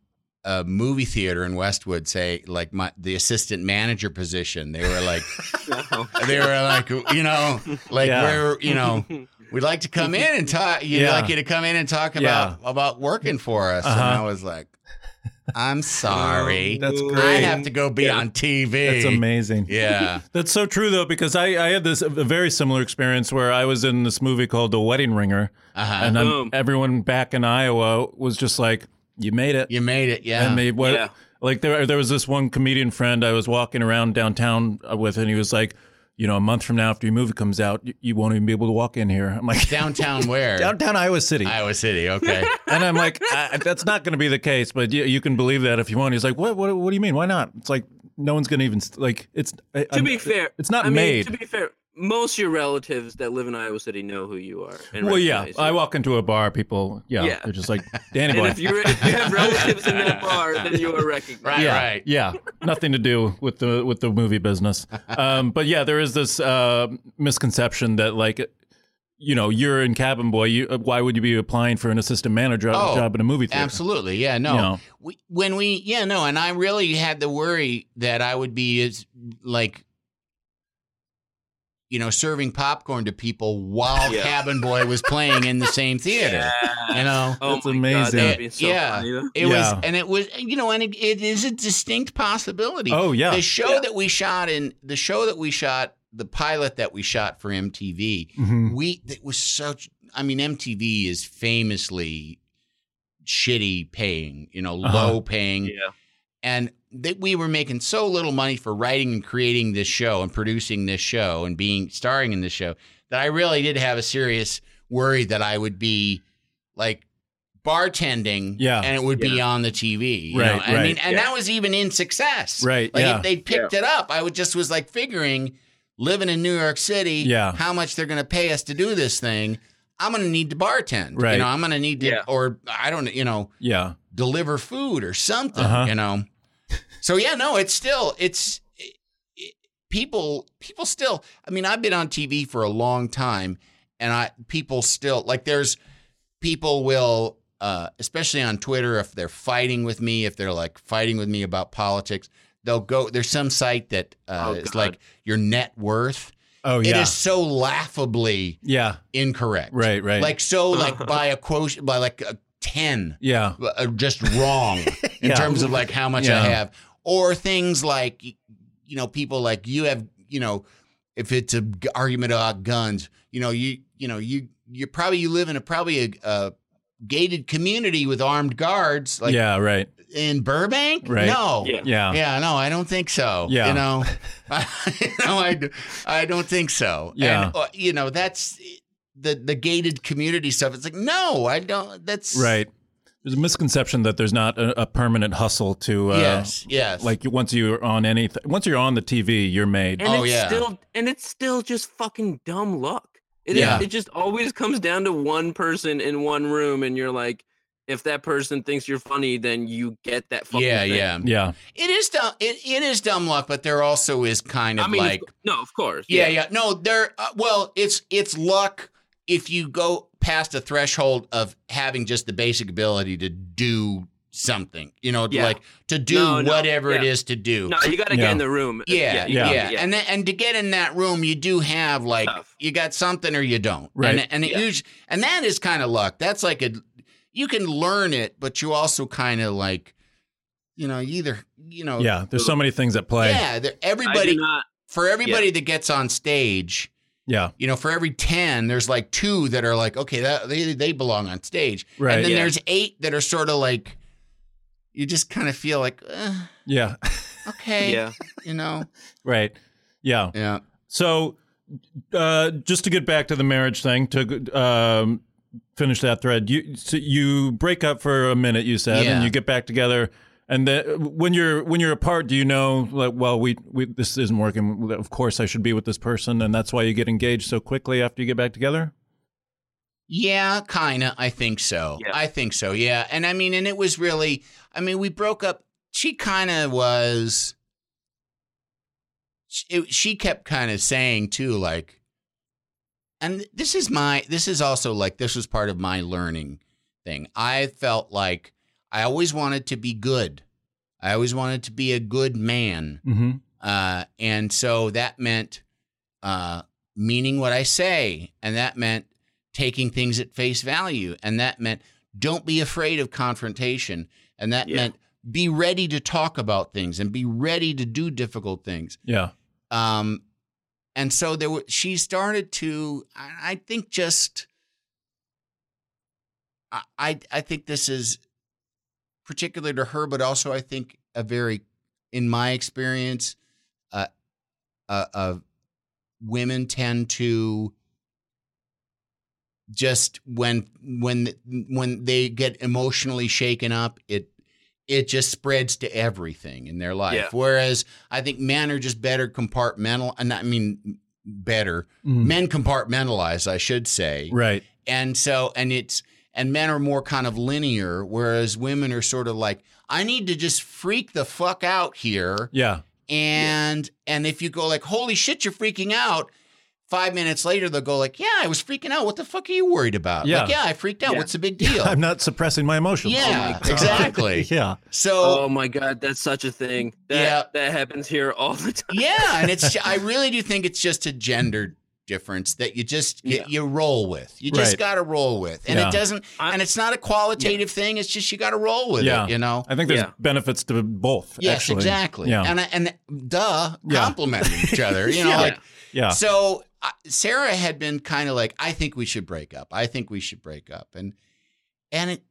C: a movie theater in Westwood, say like my the assistant manager position. They were like they were like, you know, like
A: Yeah.
C: we're, you know, we'd like to come in and talk. You'd
A: Yeah.
C: like you to come in and talk about about working for us. And
A: Uh-huh.
C: I was like, I'm sorry,
A: That's great.
C: I have to go be on TV.
A: that's amazing
C: Yeah,
A: That's so true though, because I, I had this a very similar experience where I was in this movie called The Wedding Ringer,
C: uh-huh.
A: and then everyone back in Iowa was just like, "You made it."
C: you made it. Yeah,
A: And they what?
B: Yeah.
A: Like there, there was this one comedian friend I was walking around downtown uh, with, and he was like, you know, a month from now after your movie comes out, you, you won't even be able to walk in here. I'm like,
C: Downtown where?
A: downtown Iowa City.
C: Iowa City. Okay.
A: And I'm like, I, that's not going to be the case, but you, you can believe that if you want. He's like, what, what, what do you mean? Why not? It's like, no one's going to even, like, it's,
B: To be fair,
A: it's not
B: I mean,
A: made.
B: to be fair, most of your relatives that live in Iowa City know who you are. and
A: well, yeah,
B: you.
A: I walk into a bar, people, yeah,
B: Yeah.
A: they're just like, Danny
B: And
A: boy.
B: if, you're, if you have relatives in that bar, then you are recognized.
C: Right.
A: yeah, yeah, nothing to do with the with the movie business. Um, but yeah, there is this uh, misconception that like, you know, you're in Cabin Boy. You, uh, why would you be applying for an assistant manager
C: Oh,
A: job in a movie theater?
C: Absolutely. Yeah. No.
A: You know.
C: We, when we, yeah, no. And I really had the worry that I would be as like, you know, serving popcorn to people while
B: Yeah.
C: Cabin Boy was playing in the same theater. You know.
B: Oh
A: That's
B: my God,
A: amazing.
B: that'd so
C: yeah,
B: funny,
C: it
A: Yeah.
C: was, and it was, you know, and it, it is a distinct possibility.
A: Oh yeah,
C: the show
B: Yeah.
C: that we shot in the show that we shot, the pilot that we shot for MTV,
A: Mhm.
C: we it was such. I mean, MTV is famously shitty paying, you know,
A: Uh-huh.
C: low paying,
B: Yeah.
C: and that we were making so little money for writing and creating this show and producing this show and being starring in this show that I really did have a serious worry that I would be like bartending
A: Yeah.
C: and it would be on the TV. You
A: Right,
C: know? I
A: right.
C: mean, and
B: Yeah.
C: that was even in success.
A: Right,
C: Like
A: yeah.
C: if they picked it up, I would just was like figuring living in New York City,
A: Yeah.
C: how much they're gonna pay us to do this thing. I'm gonna need to bartend.
A: Right.
C: You know, I'm gonna need to
B: Yeah.
C: or I don't know, you know,
A: yeah,
C: deliver food or something,
A: Uh-huh.
C: you know. So yeah, no, it's still it's it, it- people people still. I mean, I've been on TV for a long time, and I people still like there's people will uh, especially on Twitter if they're fighting with me if they're like fighting with me about politics. They'll go. There's some site that uh,
B: Oh,
C: is like your net worth.
A: oh yeah, It
C: is so laughably
A: yeah,
C: incorrect.
A: right, right,
C: Like so, like by a quotient, by like a ten
A: yeah,
C: uh, just wrong in
A: Yeah.
C: terms of like how much
A: Yeah.
C: I have, or things like you know people like you have you know if it's a g- argument about guns, you know you you know you you probably you live in a probably a, a gated community with armed guards like
A: yeah, right,
C: in Burbank.
A: Right.
C: No.
B: Yeah.
A: yeah,
C: Yeah, no, I don't think so.
A: Yeah.
C: you know, no, I, d- I don't think so.
A: Yeah.
C: and, uh, you know that's the the gated community stuff. It's like no, I don't. That's
A: right. There's a misconception that there's not a, a permanent hustle to, uh,
C: yes, yes.
A: like once you're on anything, once you're on the TV, you're made.
B: And
C: Oh,
B: it's
C: yeah.
B: still and it's still just fucking dumb luck. It
C: Yeah.
B: it just always comes down to one person in one room and you're like if that person thinks you're funny then you get that fucking
C: yeah,
B: thing.
C: yeah.
A: yeah,
C: It is dumb. It, it is dumb luck, but there also is kind of
B: I mean
C: like
B: no, of course.
C: yeah, yeah. No, there. Uh, well, it's it's luck if you go past a threshold of having just the basic ability to do something. You know,
B: Yeah.
C: like to do
B: No, no,
C: whatever it
B: yeah.
C: is to do.
B: No, you got to
A: Yeah.
B: get in the room.
C: Yeah,
B: you
C: yeah,
B: gotta-
C: And then, and to get in that room, you do have like
B: Tough.
C: you got something or you don't.
A: Right.
C: And, and it
B: Yeah.
C: usu- and that is kind of luck. That's like a you can learn it, but you also kind of like you know, either you know,
A: yeah. There's so many things at play.
C: yeah. Everybody
B: not
C: for everybody that gets on stage,
A: yeah,
C: you know, for every ten, there's like two that are like, okay, that they they belong on stage,
A: Right.
C: And then
B: Yeah.
C: there's eight that are sort of like, you just kind of feel like, uh,
A: yeah,
C: okay,
B: Yeah.
C: you know,
A: right, yeah.
C: yeah.
A: So, uh, just to get back to the marriage thing, to um, finish that thread, you so you break up for a minute, you said,
C: Yeah.
A: and you get back together. And then when you're when you're apart, do you know like, well, we, we this isn't working. Of course, I should be with this person, and that's why you get engaged so quickly after you get back together.
C: Yeah, kind of. I think so.
B: Yeah.
C: I think so. Yeah. And I mean, and it was really, I mean, we broke up. She kind of was, it- she kept kind of saying too, like, and this is my, this is also like, this was part of my learning thing. I felt like I always wanted to be good. I always wanted to be a good man.
A: Mm-hmm.
C: Uh, and so that meant uh, meaning what I say. And that meant taking things at face value. And that meant don't be afraid of confrontation. And that
B: Yeah.
C: meant be ready to talk about things and be ready to do difficult things.
A: Yeah.
C: Um, and so there were, she started to, I, I think just, I, I, I think this is particular to her, but also I think a very, in my experience, uh, a, a, women tend to just when when when they get emotionally shaken up, it it just spreads to everything in their life.
B: Yeah.
C: Whereas I think men are just better compartmental, and I mean better
A: Mm.
C: men compartmentalize, I should say
A: Right.
C: and so and it's and men are more kind of linear whereas women are sort of like i need to just freak the fuck out here
A: Yeah.
C: and and if you go like holy shit you're freaking out five minutes later they'll go like yeah i was freaking out what the fuck are you worried about
A: Yeah.
C: like yeah i freaked out
B: Yeah.
C: what's the big deal
A: I'm not suppressing my emotions.
C: yeah oh
B: God.
C: exactly
A: yeah.
C: so
B: Oh my god, that's such a thing. That
C: Yeah.
B: that happens here all the time.
C: yeah and it's i really do think it's just a gender difference that you just you,
B: Yeah.
C: you roll with you just
A: Right.
C: got to roll with and
A: Yeah.
C: it doesn't
B: I-
C: and it's not a qualitative thing it's just you got to roll with
A: Yeah.
C: it you know
A: I think there's
B: Yeah.
A: benefits to both.
C: yes
A: actually.
C: exactly
A: Yeah.
C: and and duh
A: Yeah.
C: complementing each other you know
A: Yeah.
C: like
A: yeah.
C: so uh, sarah had been kind of like i think we should break up i think we should break up and and it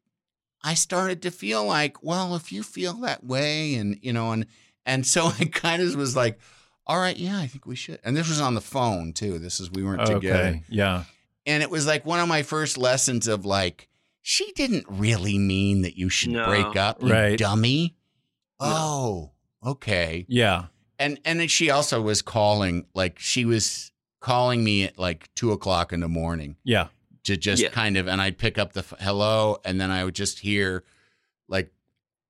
C: i started to feel like well if you feel that way and you know and and so i kind of was like all right yeah i think we should and this was on the phone too this is we weren't together
A: Okay. Yeah.
C: and it was like one of my first lessons of like she didn't really mean that you should
B: No.
C: break up you
A: Right.
C: dummy oh okay
A: Yeah.
C: and and then she also was calling like she was calling me at like two o'clock in the morning
A: Yeah.
C: to just
B: Yeah.
C: kind of and i'd pick up the f- hello and then i would just hear like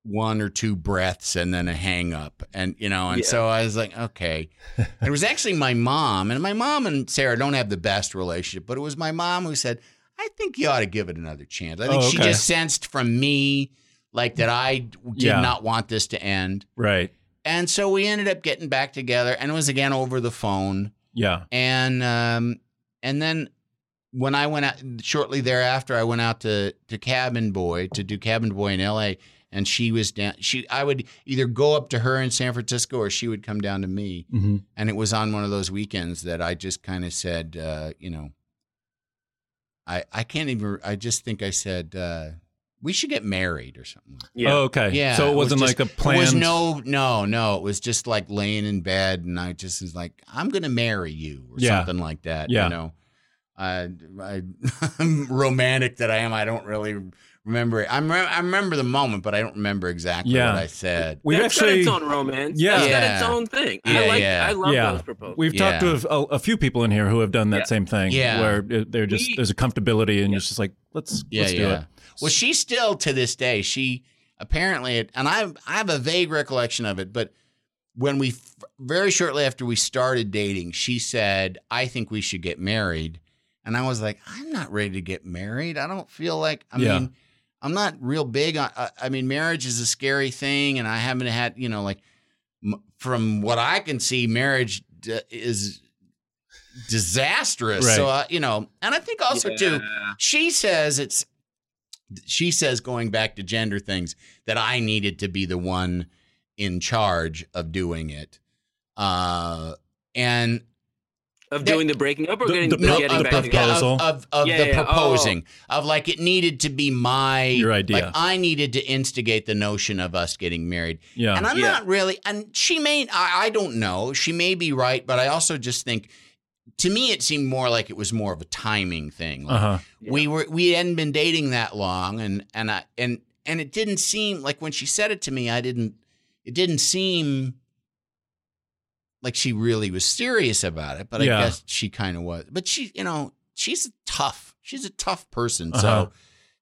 C: one or two breaths and then a hang up and you know and
B: Yeah.
C: so i was like okay And it was actually my mom and my mom and sarah don't have the best relationship but it was my mom who said i think you ought to give it another chance i think
A: Oh,
C: she just sensed from me like that i did
A: Yeah.
C: not want this to end
A: Right.
C: and so we ended up getting back together and it was again over the phone
A: Yeah.
C: and um and then when I went out shortly thereafter, I went out to to Cabin Boy to do Cabin Boy in L.A. And she was down. She I would either go up to her in San Francisco or she would come down to me.
A: hmm
C: And it was on one of those weekends that I just kind of said, uh, you know, I I can't even. I just think I said uh, we should get married or something.
B: Yeah.
A: Oh, okay.
C: Yeah,
A: So it
C: it was
A: wasn't
C: just-
A: like a
C: plan.
A: It
C: was no, no, no. It was just like laying in bed, and I just was like, "I'm going to marry you" or
A: Yeah.
C: something like that.
A: Yeah.
C: You know, I, I, I'm romantic that I am. I don't really remember it. I'm, re- I remember the moment, but I don't remember exactly
A: Yeah.
C: what I said.
A: We've
B: That's
A: actually.
B: got its own romance.
A: Yeah.
B: Yeah, got its own thing.
C: Yeah,
B: I like.
C: yeah.
B: I love
A: Yeah.
B: those proposals.
A: We've talked to a, a few people in here who have done that
B: Yeah.
A: same thing.
C: Yeah.
A: Where they're just
B: We-
A: there's a comfortability and it's just like let's
C: Yeah,
A: let's do it.
C: Well, she still to this day, she apparently, and I, I have a vague recollection of it, but when we very shortly after we started dating, she said, "I think we should get married," and I was like, "I'm not ready to get married. I don't feel like. I
A: Yeah.
C: mean, I'm not real big on. I, I mean, marriage is a scary thing, and I haven't had, you know, like m- from what I can see, marriage d- is." disastrous so uh, you know and i think also too she says it's she says going back to gender things that I needed to be the one in charge of doing it. Uh and
B: Of doing the breaking up or
A: The-
B: getting,
A: the-
B: getting
A: of the
B: back
C: of,
B: together.
A: proposal.
C: of, of, of
B: Yeah,
C: the
B: yeah, oh.
C: proposing of like it needed to be my
A: Your idea.
C: Like I needed to instigate the notion of us getting married.
A: Yeah.
C: And I'm
B: Yeah.
C: not really, and she may, I, I don't know. She may be right, but I also just think, to me, it seemed more like it was more of a timing thing. Like,
A: Uh huh.
C: we were, we hadn't been dating that long, and and I and and it didn't seem like when she said it to me, I didn't, it didn't seem like she really was serious about it. But
A: Yeah.
C: I guess she kind of was. But she, you know, she's tough. She's a tough person,
A: Uh-huh.
C: so.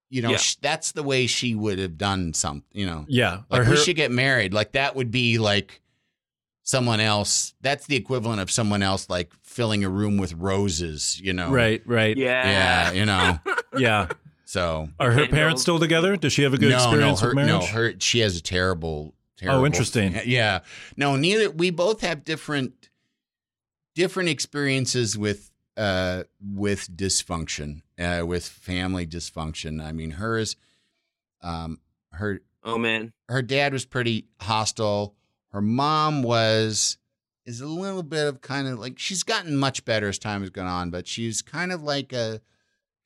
C: You know,
B: Yeah.
C: sh- that's the way she would have done something. You know,
A: Yeah.
C: like
A: Or
C: we
A: her-
C: should get married. Like that would be like someone else. That's the equivalent of someone else like filling a room with roses. You know,
A: right. Right.
B: yeah.
C: Yeah, you know.
A: Yeah.
C: So
A: Are her parents still together? Does she have a good
C: no,
A: experience
C: no, her,
A: with
C: no, her. She has a terrible. Terrible
A: interesting.
C: Yeah, no, neither. We both have different different experiences with uh with dysfunction, uh, with family dysfunction. I mean, hers, um, her
B: Oh man.
C: her dad was pretty hostile. Her mom was is a little bit of kind of like she's gotten much better as time has gone on, but she's kind of like a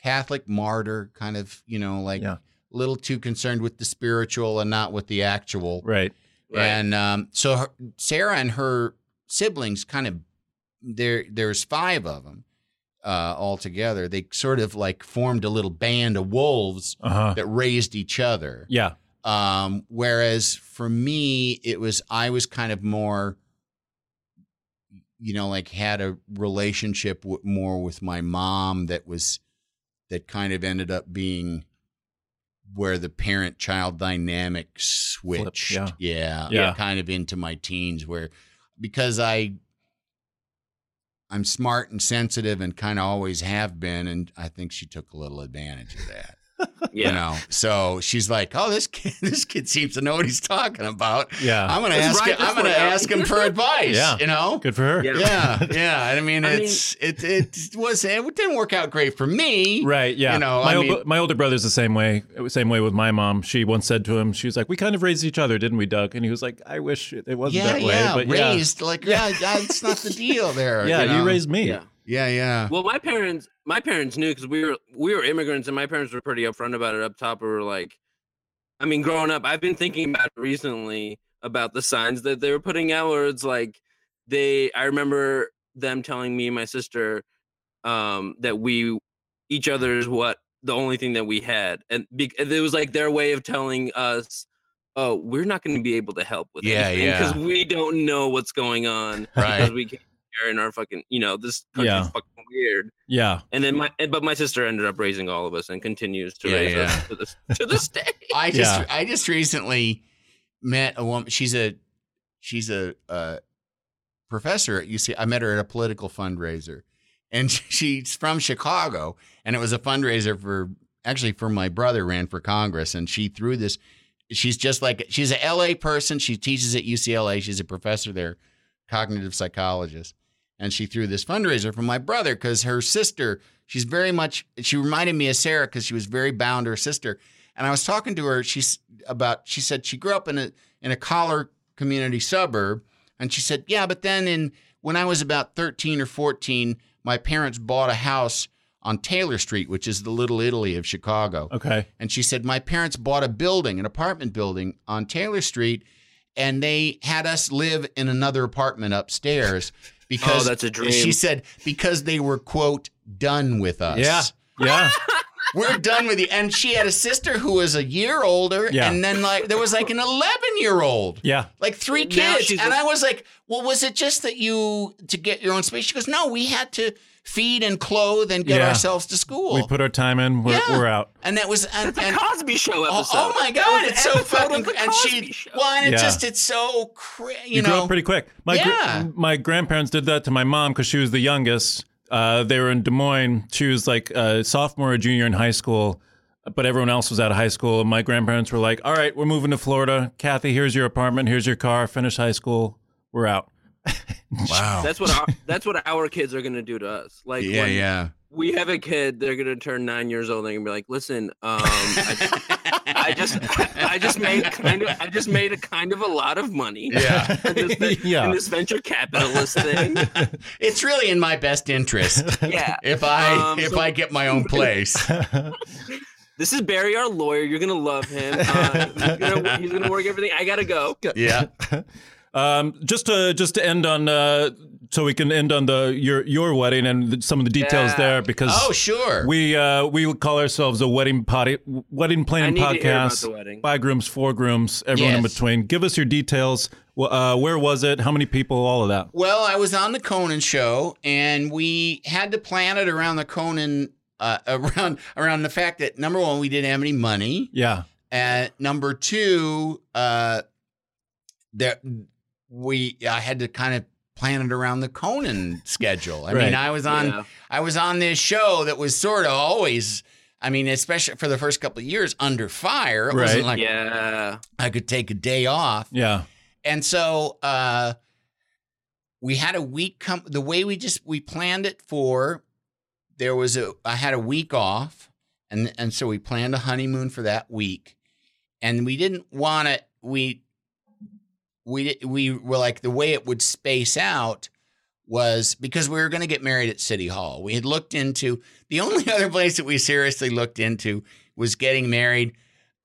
C: Catholic martyr, kind of you know like
A: Yeah.
C: A little too concerned with the spiritual and not with the actual.
A: right.
B: Right.
C: And um, so her, Sarah and her siblings kind of there there's five of them uh, all together. They sort of like formed a little band of wolves
A: Uh-huh.
C: that raised each other.
A: Yeah.
C: Um, whereas for me, it was I was kind of more, you know, like had a relationship w- more with my mom that was that kind of ended up being where the parent child dynamic switched.
A: yeah.
C: yeah,
A: Yeah.
C: kind of into my teens where because I I'm smart and sensitive and kind of always have been, and I think she took a little advantage of that.
B: Yeah.
C: You know, so she's like, "Oh, this kid, this kid seems to know what he's talking about.
A: Yeah.
C: I'm gonna
B: Let's
C: ask
B: ride
C: him. I'm gonna
B: out."
C: ask him for advice.
A: Yeah.
C: you know,
A: Good for her.
B: Yeah.
C: yeah, yeah. I mean,
B: I mean-
C: it's it it was it didn't work out great for me.
A: Right. Yeah.
C: You know,
A: my,
C: I
A: ol-
C: mean-
A: my older brother's the same way. Same way with my mom. She once said to him, she was like, "We kind of raised each other, didn't we, Doug?" And he was like, "I wish it it wasn't
C: Yeah,
A: that way."
C: yeah,
A: but yeah.
C: raised like yeah, that's not the deal there.
A: Yeah,
C: you,
A: you, raised me.
B: Yeah.
C: Yeah, yeah.
B: Well, my parents, my parents knew because we were we were immigrants, and my parents were pretty upfront about it up top. We were like, I mean, growing up, I've been thinking about it recently about the signs that they were putting out, where it's like they. I remember them telling me and my sister um, that we each other's what the only thing that we had, and be, it was like their way of telling us. Oh, we're not going to be able to help with
C: Yeah,
B: anything
C: yeah.
B: because we don't know what's going on
C: Right.
B: because we can't here in our fucking you know this country's
A: Yeah.
B: fucking weird.
A: Yeah.
B: And then my, but my sister ended up raising all of us and continues to
C: Yeah,
B: raise
C: yeah.
B: us to this to this day.
C: I just
A: Yeah.
C: I just recently met a woman. She's a she's a, uh professor at UC. I met her at a political fundraiser, and she's from Chicago, and it was a fundraiser for actually for my brother ran for Congress, and she threw this. She's just like she's a LA person. She teaches at UCLA. She's a professor there, cognitive psychologist, and she threw this fundraiser for my brother because her sister. She's very much. She reminded me of Sarah because she was very bound to her sister. And I was talking to her. She's about. She said she grew up in a in a collar community suburb, and she said, yeah, but then in when I was about thirteen or fourteen, my parents bought a house on Taylor Street, which is the Little Italy of Chicago.
A: Okay.
C: And she said, My parents bought a building, an apartment building on Taylor Street, and they had us live in another apartment upstairs Oh, because
B: Oh, that's a dream.
C: She said, because they were, quote, done with us.
A: Yeah. Yeah.
C: We're done with you. And she had a sister who was a year older,
A: Yeah.
C: and then like there was like an 11 year old.
A: Yeah.
C: Like three kids.
B: she's
C: And
B: a-
C: I was like, well, was it just that you, to get your own space? She goes, no, we had to feed and clothe and get
A: Yeah.
C: ourselves to school.
A: We put our time in. We're,
C: Yeah.
A: we're out.
C: and that was, and,
B: It's a Cosby Show
C: Oh,
B: episode.
C: oh my god,
B: was
C: it's so
B: episode
C: fucking and she
B: Show.
C: well, and it
A: Yeah.
C: just it's so crazy. You,
A: You, grew
C: know,
A: up pretty quick. My gr-
C: Yeah.
A: my grandparents did that to my mom because she was the youngest. Uh, they were in Des Moines. She was like a sophomore or junior in high school, but everyone else was out of high school. And my grandparents were like, "All right, we're moving to Florida. Kathy, here's your apartment. Here's your car. Finish high school. We're out."
C: wow.
B: That's what our, that's what our kids are gonna do to us. Like
C: yeah,
B: when
C: yeah.
B: we have a kid, they're gonna turn nine years old. They're gonna be like, "Listen, um, I, I just I just made kind of I just made a kind of a lot of money.
C: Yeah.
B: in this,
A: Yeah.
B: in this venture capitalist thing.
C: It's really in my best interest
B: Yeah.
C: if I
B: Um,
C: if
B: so-
C: I get my own place.
B: This is Barry, our lawyer. You're gonna love him. Uh, he's, gonna, he's gonna work everything. I gotta go.
C: yeah.
A: Um, just to just to end on, uh, so we can end on the your your wedding and the, some of the details
B: Yeah.
A: there because
C: Oh, sure.
A: we uh, we call ourselves a wedding potty wedding planning
B: need to hear about
A: podcast.
B: wedding.
A: Five grooms, four grooms, everyone in between. Give us your details. Uh, where was it? How many people? All of that.
C: Well, I was on the Conan show, and we had to plan it around the Conan, uh, around around the fact that number one, we didn't have any money,
A: Yeah.
C: and number two, uh, that we I had to kind of plan it around the Conan schedule. I
A: Right.
C: mean, I was on
B: Yeah.
C: I was on this show that was sort of always. I mean, especially for the first couple of years, under fire. It wasn't
A: Right.
C: like
B: yeah.
C: I could take a day off.
A: Yeah.
C: And so uh we had a week come the way we just we planned it for there was a I had a week off and and so we planned a honeymoon for that week. And we didn't want to we we we were like the way it would space out was because we were going to get married at City Hall. We had looked into the only other place that we seriously looked into was getting married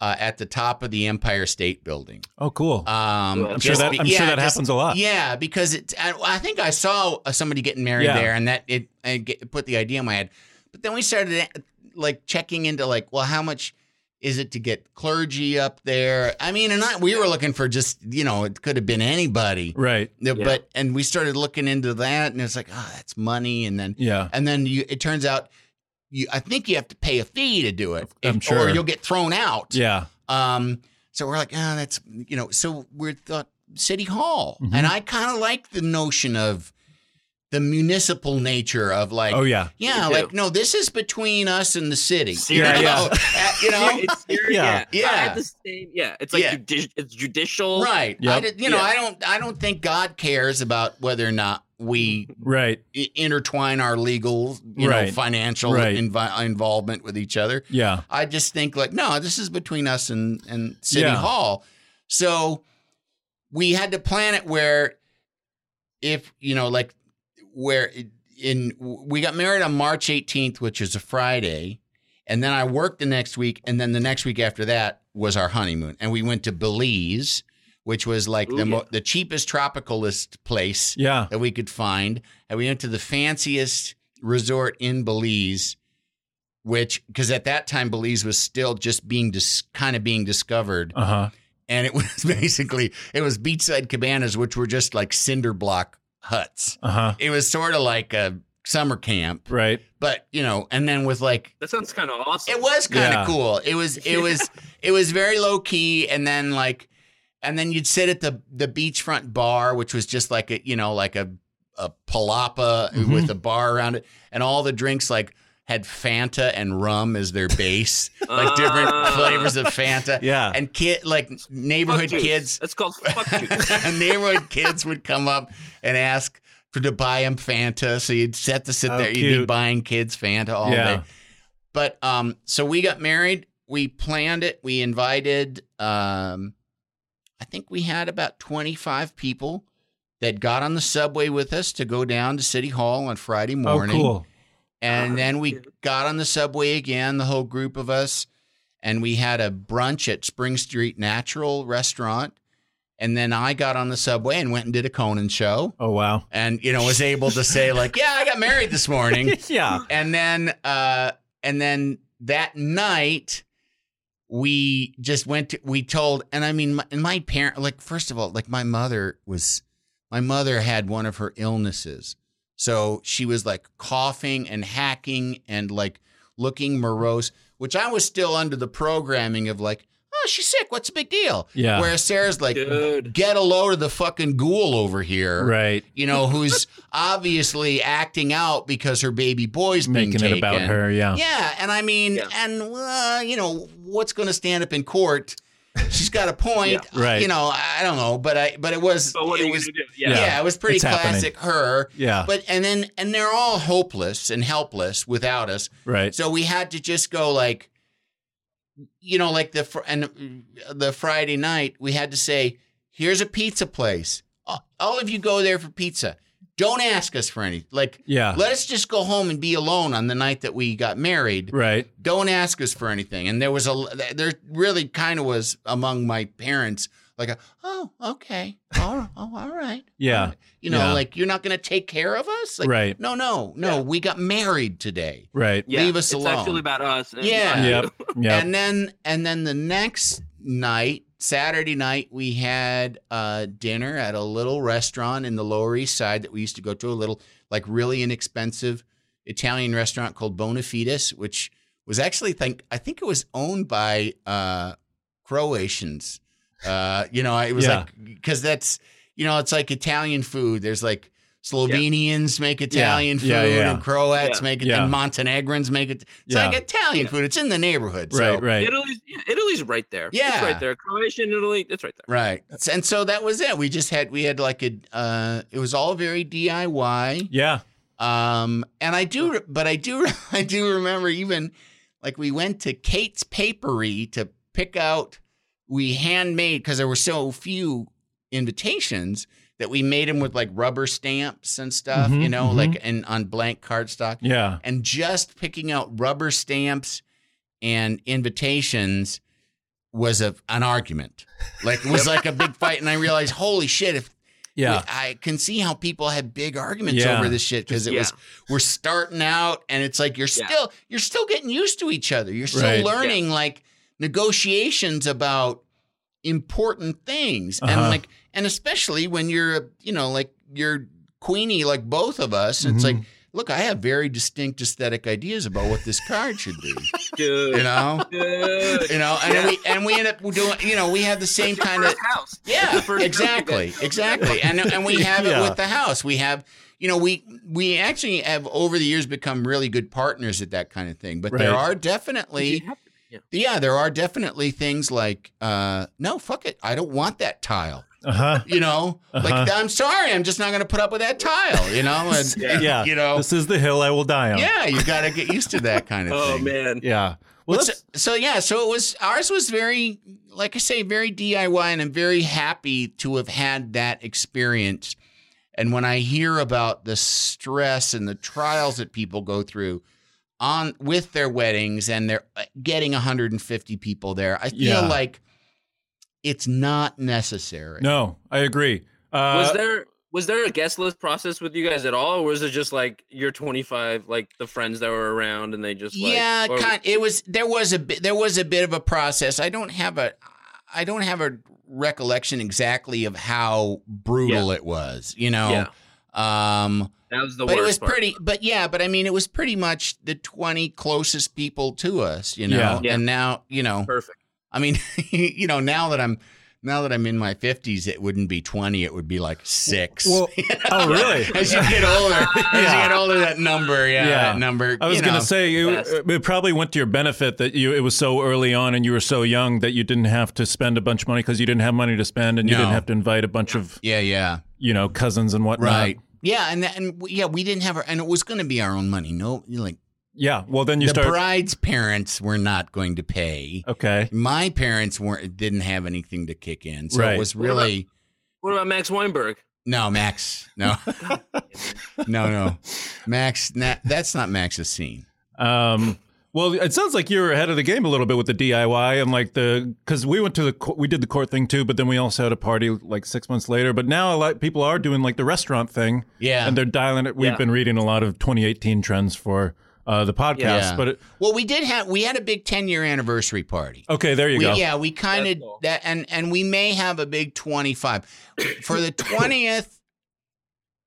C: uh, at the top of the Empire State Building.
A: Oh, cool.
C: Um,
B: I'm
A: I'm sure that
C: be-
A: I'm sure that
C: just-
A: happens a lot.
C: Yeah, because it. I, I think I saw uh, somebody getting married
A: Yeah.
C: there, and that it, I get, put the idea in my head. But then we started like checking into like, well, how much is it to get clergy up there? I mean, and I, we were looking for just you know, it could have been anybody.
A: Right.
C: Yeah,
B: Yeah.
C: But and we started looking into that, and it's like, oh, that's money, and then
A: Yeah.
C: and then you, it turns out, you I think you have to pay a fee to do it,
A: I'm
C: if-
A: sure.
C: or you'll get thrown out.
A: Yeah.
C: Um, so we're like, ah, that's you know, so we thought city hall,
A: Mhm.
C: and I kind of like the notion of the municipal nature of like,
A: Oh yeah.
C: yeah,
B: Me
C: like
B: too.
C: no, this is between us and the city.
A: Yeah,
C: you
A: yeah.
C: know? Uh, you know?
B: it's serious.
A: Yeah.
B: Yeah,
C: Yeah.
B: the same. Yeah, it's like
C: Yeah.
B: judi- it's judicial.
C: right? I
A: Yep.
C: did, you know,
B: Yeah.
C: I don't, I don't think God cares about whether or not we
A: Right.
C: i- intertwine our legal, you know,
A: Right.
C: financial
A: Right.
C: invi- involvement with each other.
A: Yeah.
C: I just think like, no, this is between us and and City
A: Yeah.
C: Hall. So we had to plan it where, if you know, like where it- in we got married on March 18th, which is a Friday, and then I worked the next week, and then the next week after that was our honeymoon, and we went to Belize, which was like
B: Ooh,
C: the mo- the cheapest tropicalist place
A: Yeah.
C: that we could find. And we went to the fanciest resort in Belize, which, because at that time, Belize was still just being dis- kind of being discovered.
A: Uh huh.
C: And it was basically, it was beachside cabanas, which were just like cinder block huts.
A: Uh huh.
C: It was sort of like a summer camp,
A: Right.
C: but, you know, and then with like,
B: That sounds kind of awesome.
C: it was kind
A: Yeah.
C: of cool. It was it was it was very low key, and then like, and then you'd sit at the the beachfront bar, which was just like a you know like a a palapa
A: Mhm.
C: with a bar around it, and all the drinks like had Fanta and rum as their base, like different
B: Ah.
C: flavors of Fanta.
A: Yeah.
C: And kid like neighborhood
B: juice.
C: kids,
B: That's called fuck juice.
C: neighborhood kids would come up and ask for to buy them Fanta. So you'd set to sit
A: Oh,
C: there, you'd be buying kids Fanta all
A: Yeah.
C: day. But um, so we got married. We planned it. We invited. Um, I think we had about twenty five people that got on the subway with us to go down to City Hall on Friday morning.
A: Oh,
C: morning.
A: cool.
C: And then we
B: cute.
C: got on the subway again, the whole group of us, and we had a brunch at Spring Street Natural Restaurant. And then I got on the subway and went and did a Conan show,
A: Oh wow.
C: and you know was able to say like, "Yeah, I got married this morning."
A: yeah.
C: and then uh and then that night we just went to we told and i mean my, and my parent like first of all like my mother was my mother had one of her illnesses so she was like coughing and hacking and like looking morose which i was still under the programming of like oh she's sick what's the big deal
A: Yeah.
C: whereas sarah's like
B: Dude.
C: get a load of the fucking ghoul over here
A: Right.
C: you know, who's obviously acting out because her baby boy's being
A: Making it about her. Yeah.
C: Yeah, and I mean,
B: Yeah.
C: and uh, you know, what's going to stand up in court? She's got a point.
A: Yeah, right.
C: You know, I don't know, but I, but it was,
B: But what
C: it was,
B: gonna
C: yeah.
B: Yeah.
C: it was pretty
A: It's happening.
C: classic her.
A: Yeah.
C: But and then and they're all hopeless and helpless without us.
A: Right.
C: So we had to just go like, you know, like the fr- and the Friday night we had to say, here's a pizza place. All- All of you go there for pizza. Don't ask us for anything. Like,
A: Yeah.
C: let us just go home and be alone on the night that we got married.
A: Right.
C: Don't ask us for anything. And there was a there really kind of was among my parents like, a, oh, okay, all, oh, all right.
A: Yeah.
C: All right. You know,
A: Yeah.
C: like you're not going to take care of us. Like,
A: Right.
C: No, no, no.
B: Yeah.
C: We got married today.
A: Right.
B: Yeah,
C: Leave us
B: it's
C: alone.
B: actually about us. and
C: Yeah.
A: Yep.
B: you.
A: Yep.
C: And then and then the next night, Saturday night, we had uh, dinner at a little restaurant in the Lower East Side that we used to go to, a little like really inexpensive Italian restaurant called Bonafides, which was actually think I think it was owned by uh, Croatians. Uh, you know, it was
A: Yeah.
C: like because that's you know it's like Italian food. There's like Slovenians make Italian food
A: Yeah, yeah.
C: and Croats
B: Yeah.
C: make it
A: Yeah.
C: and Montenegrins make it. It's
A: Yeah.
C: like Italian food. It's in the neighborhood. So.
A: Right. Right.
B: Italy's Italy's right there.
C: Yeah.
B: it's right there. Croatian Italy, it's right there.
C: Right. And so that was it. We just had we had like a uh it was all very DIY.
A: Yeah.
C: Um and I do but I do I do remember even like we went to Kate's Paperie to pick out we handmade cuz there were so few invitations that we made them with like rubber stamps and stuff,
A: Mhm,
C: you know,
A: mhm.
C: like and on blank cardstock.
A: Yeah.
C: and just picking out rubber stamps and invitations was a an argument. Like it was like a big fight, and I realized, holy shit! If
A: Yeah.
C: I can see how people had big arguments
A: Yeah.
C: over this shit because it
B: Yeah.
C: was we're starting out, and it's like you're
B: Yeah.
C: still you're still getting used to each other. You're still
A: Right.
C: learning like negotiations about important things, and
A: Uh-huh.
C: like and especially when you're you know like you're Queenie like both of us. It's like. Look, I have very distinct aesthetic ideas about what this card should be.
B: Dude.
C: You know,
B: Dude.
C: you know, and then we and we end up doing, you know, we have the same kind of
B: First house.
C: yeah,
B: first
C: exactly, exactly. And and we have
A: Yeah.
C: it with the house. We have, you know, we we actually have over the years become really good partners at that kind of thing. But there are definitely,
B: You have to be, yeah.
C: yeah, there are definitely things like, uh, no, fuck it, I don't want that tile.
A: Uh huh.
C: You know,
A: Uh-huh.
C: like I'm sorry, I'm just not going to put up with that tile. You know, and,
A: Yeah.
C: you know,
A: This is the hill I will die on.
C: yeah, you got to get used to that kind of
B: Oh
C: thing.
B: Oh man.
A: Yeah. Well,
C: so, so yeah, so it was ours was very like I say very DIY and I'm very happy to have had that experience. And when I hear about the stress and the trials that people go through on with their weddings and they're uh, getting 150 people there, I feel
A: Yeah.
C: like it's not necessary.
A: no, I agree. Uh,
B: was there was there a guest list process with you guys at all, or was it just like your 25, like the friends that were around, and they just like,
C: yeah,
B: or-
C: kind. It was there was a bit there was a bit of a process. I don't have a I don't have a recollection exactly of how brutal it was. You know.
B: Yeah.
C: Um,
B: that was the
C: but
B: worst
C: it was
B: part.
C: pretty. But yeah, but I mean, it was pretty much the twenty closest people to us. You know.
A: Yeah.
B: Yeah.
C: And now you know.
B: perfect.
C: I mean, you know, now that I'm. Now that I'm in my 50s, it wouldn't be 20, it would be like six.
A: Well, oh, really?
C: as you get older, as you
A: Yeah.
C: get older, that number, yeah,
A: Yeah.
C: that number.
A: I was going to say you, it probably went to your benefit that you it was so early on and you were so young that you didn't have to spend a bunch of money because you didn't have money to spend and you didn't have to invite a bunch of
C: Yeah, yeah.
A: you know cousins and whatnot.
C: Right. Yeah, and that, and yeah, we didn't have our, and it was going to be our own money. No, you like
A: Yeah. Well, then you
C: the
A: start.
C: bride's parents were not going to pay.
A: okay.
C: My parents weren't didn't have anything to kick in, so
A: Right.
C: it was really
B: What about Max Weinberg?
C: no Max. No, no, no, Max. Na, that's not Max's scene.
A: Um, well, it sounds like you were ahead of the game a little bit with the DIY and like the because we went to the co- we did the court thing too, but then we also had a party like six months later. But now a lot people are doing like the restaurant thing,
C: Yeah.
A: and they're dialing it. We've
B: Yeah.
A: been reading a lot of 2018 trends for uh, the podcast,
C: Yeah.
A: but it,
C: Well, we did have we had a big ten year anniversary party.
A: okay, there you
C: We,
A: go.
C: yeah, we kind of
B: cool.
C: that, and and we may have a big twenty five for the twentieth.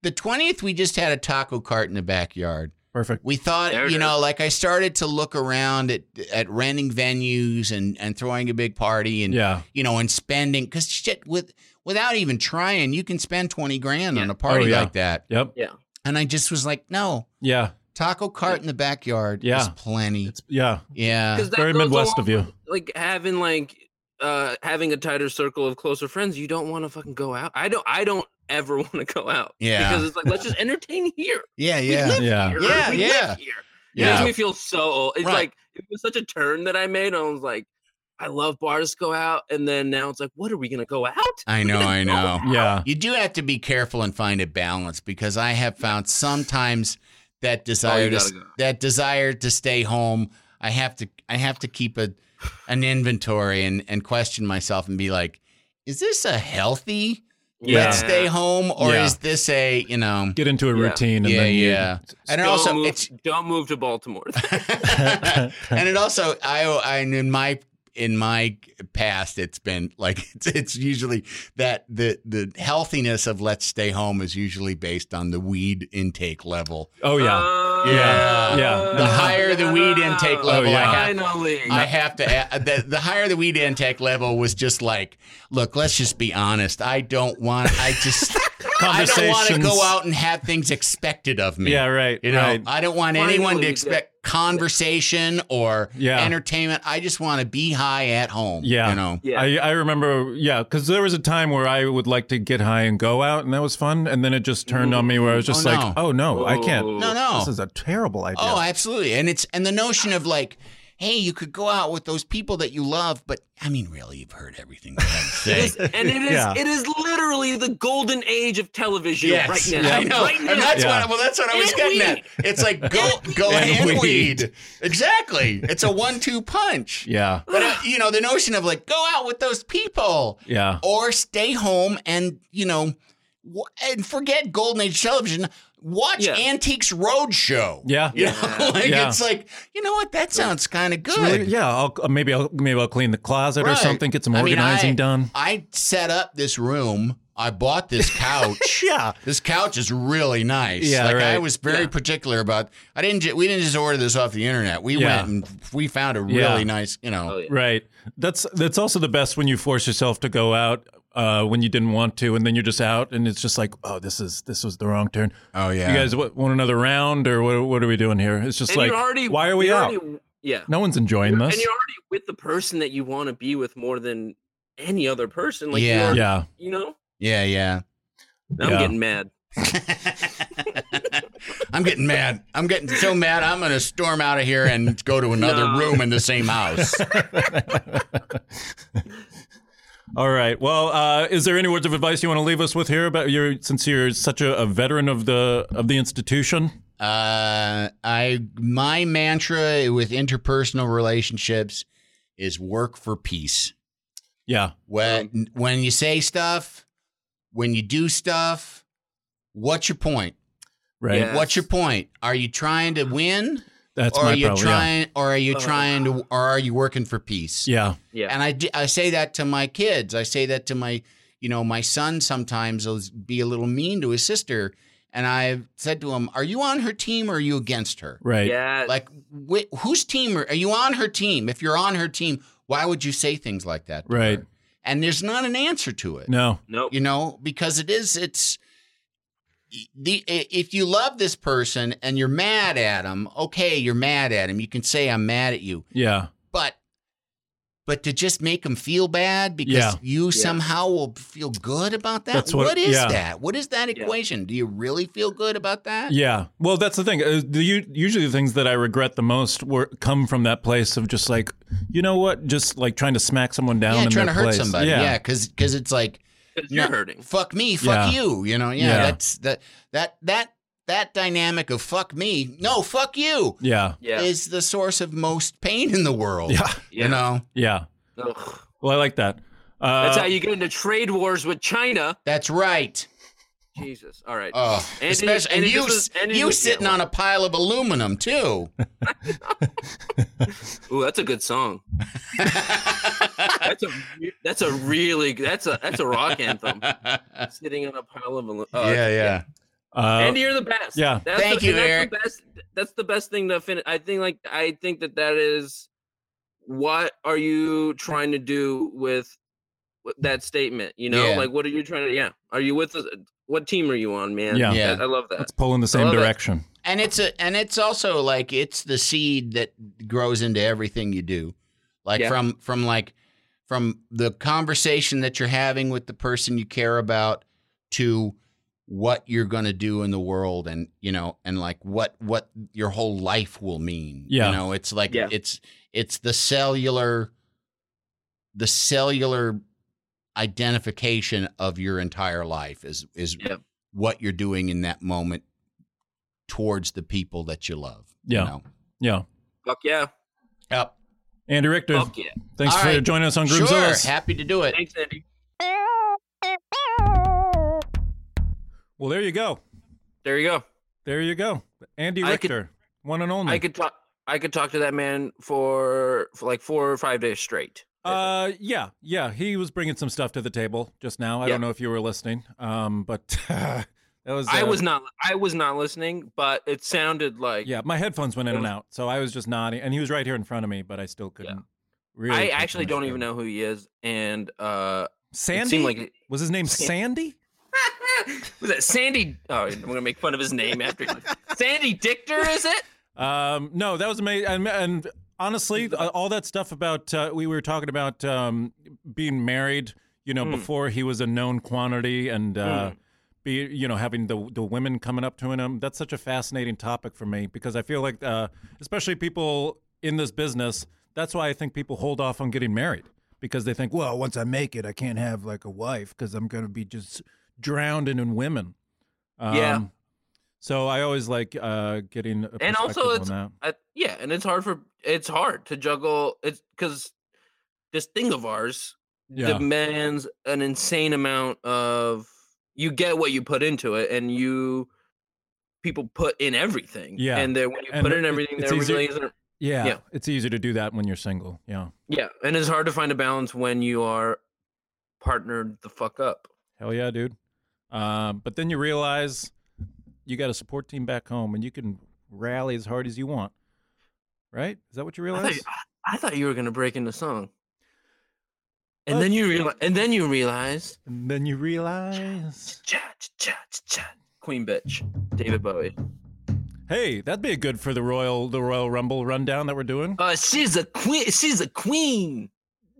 C: The twentieth, we just had a taco cart in the backyard.
A: Perfect.
C: We thought,
B: There
C: you know,
B: is.
C: like I started to look around at at renting venues and and throwing a big party and
A: Yeah.
C: you know and spending because shit with without even trying, you can spend twenty grand on a party
A: Oh, yeah.
C: like that.
A: Yep.
B: Yeah.
C: And I just was like, no,
A: Yeah.
C: Taco cart in the backyard
A: Yeah.
C: is plenty.
A: It's yeah.
C: yeah,
B: Because that
A: Very
B: goes
A: Midwest of
B: along
A: you.
B: with, Like having like uh having a tighter circle of closer friends. You don't want to fucking go out. I don't. I don't ever want to go out.
C: Yeah.
B: Because it's like let's just entertain here.
C: yeah,
B: We
C: yeah.
B: live
A: Yeah.
B: here.
C: Yeah,
B: we
C: yeah.
B: Here. It
C: Yeah.
B: makes me feel so old. It's
C: Right.
B: like it was such a turn that I made. I was like, I love bars go out, and then now it's like, what are we gonna go out?
C: I know, I know.
A: Yeah.
C: You do have to be careful and find a balance because I have found sometimes that oh, desire to
B: gotta go.
C: that desire to stay home. I have to I have to keep a an inventory and and question myself and be like, is this a healthy
A: Yeah.
C: let's stay home or
A: Yeah.
C: is this a you know
A: Get into a
B: Yeah.
A: routine and
C: yeah
A: then you,
C: yeah and it
B: Don't
C: also
B: move,
C: it's
B: don't move to Baltimore.
C: and it also I I in my in my past it's been like it's, it's usually that the the healthiness of let's stay home is usually based on the weed intake level.
A: Oh yeah.
B: Uh,
A: Yeah, yeah.
C: The higher the weed intake level,
A: yeah.
C: I have
B: Finally.
C: I have to add, the, the higher the weed intake level was just like, look, let's just be honest. I don't want I just I don't want to go out and have things expected of me.
A: Yeah, right.
C: You know,
A: right.
C: I don't want anyone to
B: Finally,
C: expect conversation or
A: Yeah.
C: entertainment. I just want to be high at home.
A: Yeah.
C: You know.
B: Yeah.
A: I, I remember, yeah, because there was a time where I would like to get high and go out, and that was fun. And then it just turned on me where I was just
C: Oh,
A: like,
C: no.
A: oh, no, I can't.
B: Oh.
C: No, no.
A: This is a terrible idea.
C: Oh, absolutely. And it's and the notion of like hey, you could go out with those people that you love, but I mean, really, you've heard everything that I
B: It
C: say.
B: is, and it is
A: Yeah.
B: it is literally the golden age of television
C: Yes,
B: right now.
C: I know,
B: Right now.
C: and that's
A: Yeah.
C: what. Well, that's what I was
B: And
C: getting
B: weed.
C: at. It's like go, go
A: And
C: and,
A: weed.
C: weed. Exactly. It's a one-two punch.
A: Yeah.
C: But uh, you know, the notion of like go out with those people,
A: Yeah.
C: or stay home and you know, and forget golden age television. Watch
B: Yeah.
C: Antiques Roadshow.
A: Yeah.
C: You know, like
A: Yeah.
C: it's like you know what? That sounds kind of
A: It's really-
C: good.
A: yeah. I'll, uh, maybe I'll maybe I'll clean the closet or something. Get some
C: I mean,
A: organizing
C: I-
A: done.
C: I set up this room. I bought this couch.
A: Yeah.
C: This couch is really nice.
A: Yeah,
C: like I was very
B: Yeah.
C: particular about. I didn't. ju- We didn't just order this off the internet. We
A: Yeah.
C: went and we found a really
A: Yeah.
C: nice. You know.
B: Oh, yeah.
A: Right. That's that's also the best when you force yourself to go out uh, when you didn't want to, and then you're just out, and it's just like, oh, this is this was the wrong turn.
C: Oh yeah.
A: You guys what, want another round, or what? What are we doing here? It's just
B: And
A: like,
B: you're already,
A: why are we out?
B: already- yeah.
A: No one's enjoying
B: and
A: this.
B: And you're already with the person that you want to be with more than any other person. Like
C: Yeah.
B: you're,
A: Yeah.
B: you know.
C: yeah. Yeah.
B: Now
A: Yeah.
B: I'm getting mad.
C: I'm getting mad. I'm getting so mad. I'm going to storm out of here and go to another
B: No.
C: room in the same house.
A: All right. Well, uh, is there any words of advice you want to leave us with here about your since you're such a, a veteran of the of the institution?
C: Uh, I my mantra with interpersonal relationships is work for peace.
A: Yeah.
C: When when you say stuff, when you do stuff, what's your point?
A: Right.
B: Yeah.
C: What's your point? Are you trying to win,
A: That's
C: or
A: my
C: are you
A: problem.
C: trying, or are you
B: Uh.
C: trying to, or are you working for peace?
A: Yeah.
B: Yeah.
C: And I, I say that to my kids. I say that to my, you know, my son sometimes will be a little mean to his sister. And I've said to him, Are you on her team or are you against her?
A: Right.
B: yeah.
C: Like, wh- whose team are, are you on her team? If you're on her team, why would you say things like that? to
A: Right.
C: her? And there's not an answer to it,
A: No.
B: nope.
C: you know, because it is, it's, the if you love this person and you're mad at him, okay, you're mad at him. You can say I'm mad at you
A: Yeah.
C: but but to just make him feel bad because
A: Yeah.
C: you somehow will feel good about that
A: That's what-
C: what is
A: yeah.
C: that what is that
B: Yeah.
C: equation do you really feel good about that
A: Yeah. Well, that's the thing. Uh, the, usually, the things that I regret the most were come from that place of just like, you know what, just like trying to smack someone down.
C: yeah
A: in
C: trying to
A: their
C: hurt somebody
A: Yeah.
C: yeah because it's like
B: 'Cause you're
C: no,
B: hurting.
C: fuck me fuck
A: Yeah.
C: you you know yeah,
A: Yeah.
C: that's that that that that dynamic of fuck me no fuck you
A: Yeah.
B: Yeah.
C: is the source of most pain in the world
A: Yeah.
B: yeah.
C: you know
A: Yeah.
B: Ugh.
A: Well, I like that. Uh,
B: That's how you get into trade wars with China.
C: that's right
B: Jesus. All right.
C: Oh,
B: Andy-
C: especially and you,
B: this is- Andy,
C: you sitting on a pile of aluminum too.
B: Ooh, that's a good song. that's a that's a really that's a that's a rock anthem. Sitting on a pile of aluminum. oh,
C: yeah, yeah.
A: uh,
B: Andy, you're the best.
A: yeah.
B: That's
C: Thank
B: the,
C: you,
B: and that's
C: Eric.
B: The best, that's the best thing to finish. I think like I think that that is what are you trying to do with, with that statement? You know,
C: Yeah.
B: like what are you trying to? Yeah, are you with us? What team are you on, man?
A: Yeah.
C: Yeah.
B: I, I love that.
A: It's pulling the same
B: love it.
A: direction.
C: And it's a and it's also like it's the seed that grows into everything you do. Like
B: Yeah.
C: from from like from the conversation that you're having with the person you care about to what you're going to do in the world and you know and like what what your whole life will mean.
A: Yeah.
C: You know, it's like
B: Yeah.
C: it's it's the cellular the cellular identification of your entire life is is
B: Yeah.
C: what you're doing in that moment towards the people that you love.
A: Yeah.
C: You know?
A: Yeah.
B: Fuck yeah.
C: Yep.
A: Andy Richter,
B: Fuck yeah.
A: thanks
C: All
A: for
C: right.
A: joining us on
C: Sure.
A: Groomzillas.
C: Happy to do it.
B: Thanks, Andy.
A: Well, there you go.
B: There you go.
A: There you go. Andy
B: I could-
A: Richter, one and only.
B: I could talk. I could talk to that man for, for like four or five days straight.
A: Uh, yeah, yeah. He was bringing some stuff to the table just now. I
B: Yeah.
A: don't know if you were listening, um, but that was.
B: I
A: uh,
B: was not. I was not listening, but it sounded like.
A: Yeah, my headphones went in
B: It
A: and out, so I was just nodding, and he was right here in front of me, but I still couldn't. Really,
B: I actually don't even know who he is, and uh,
A: Sandy.
B: it like
A: was his name Sandy?
B: was that Sandy? Oh, I'm gonna make fun of his name after. Sandy Dichter, is it?
A: Um, no, that was amazing. And, and honestly, uh, all that stuff about uh, we were talking about um, being married, you know,
B: Mm.
A: before he was a known quantity, and uh,
B: Mm.
A: be you know having the the women coming up to him. That's such a fascinating topic for me because I feel like, uh, especially people in this business, that's why I think people hold off on getting married because they think, well, once I make it, I can't have like a wife because I'm going to be just drowned in women. Um,
B: Yeah.
A: So I always like uh, getting a
B: and also it's uh, yeah and it's hard for it's hard to juggle it's because this thing of ours
A: Yeah.
B: demands an insane amount of you get what you put into it and you people put in everything
A: Yeah.
B: and then when you
A: And
B: put in everything
A: it's
B: there really isn't
A: Yeah,
B: yeah.
A: it's easier to do that when you're single. Yeah,
B: yeah and it's hard to find a balance when you are partnered the fuck up
A: hell yeah, dude. Um, but then you realize you got a support team back home, and you can rally as hard as you want. Right? Is that what you
B: I thought,
A: realize?
B: I thought you were gonna break into song and then you realize and then you realize
A: And then you realize,
B: cha, cha, cha, queen bitch david bowie
A: hey, that'd be good for the royal the Royal Rumble rundown that we're doing.
B: uh she's a queen she's a queen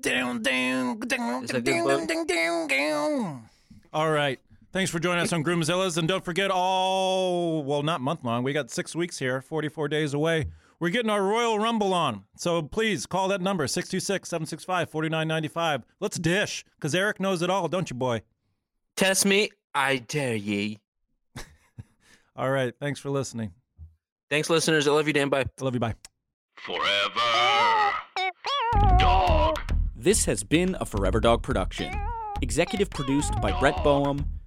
A: Down, down, down,
B: good,
A: down, down, down, down. All right. Thanks for joining us on Groomzillas. And don't forget, all, well, not month long. We got six weeks here, 44 days away. We're getting our Royal Rumble on. So please call that number, 626 765 4995. Let's dish, because Eric knows it all, don't you, boy?
B: Test me, I dare ye.
A: All right. Thanks for listening.
B: Thanks, listeners. I love you, Dan. Bye.
A: I love you. Bye. Forever Dog.
D: This has been a Forever Dog production. Executive produced by Brett Boehm,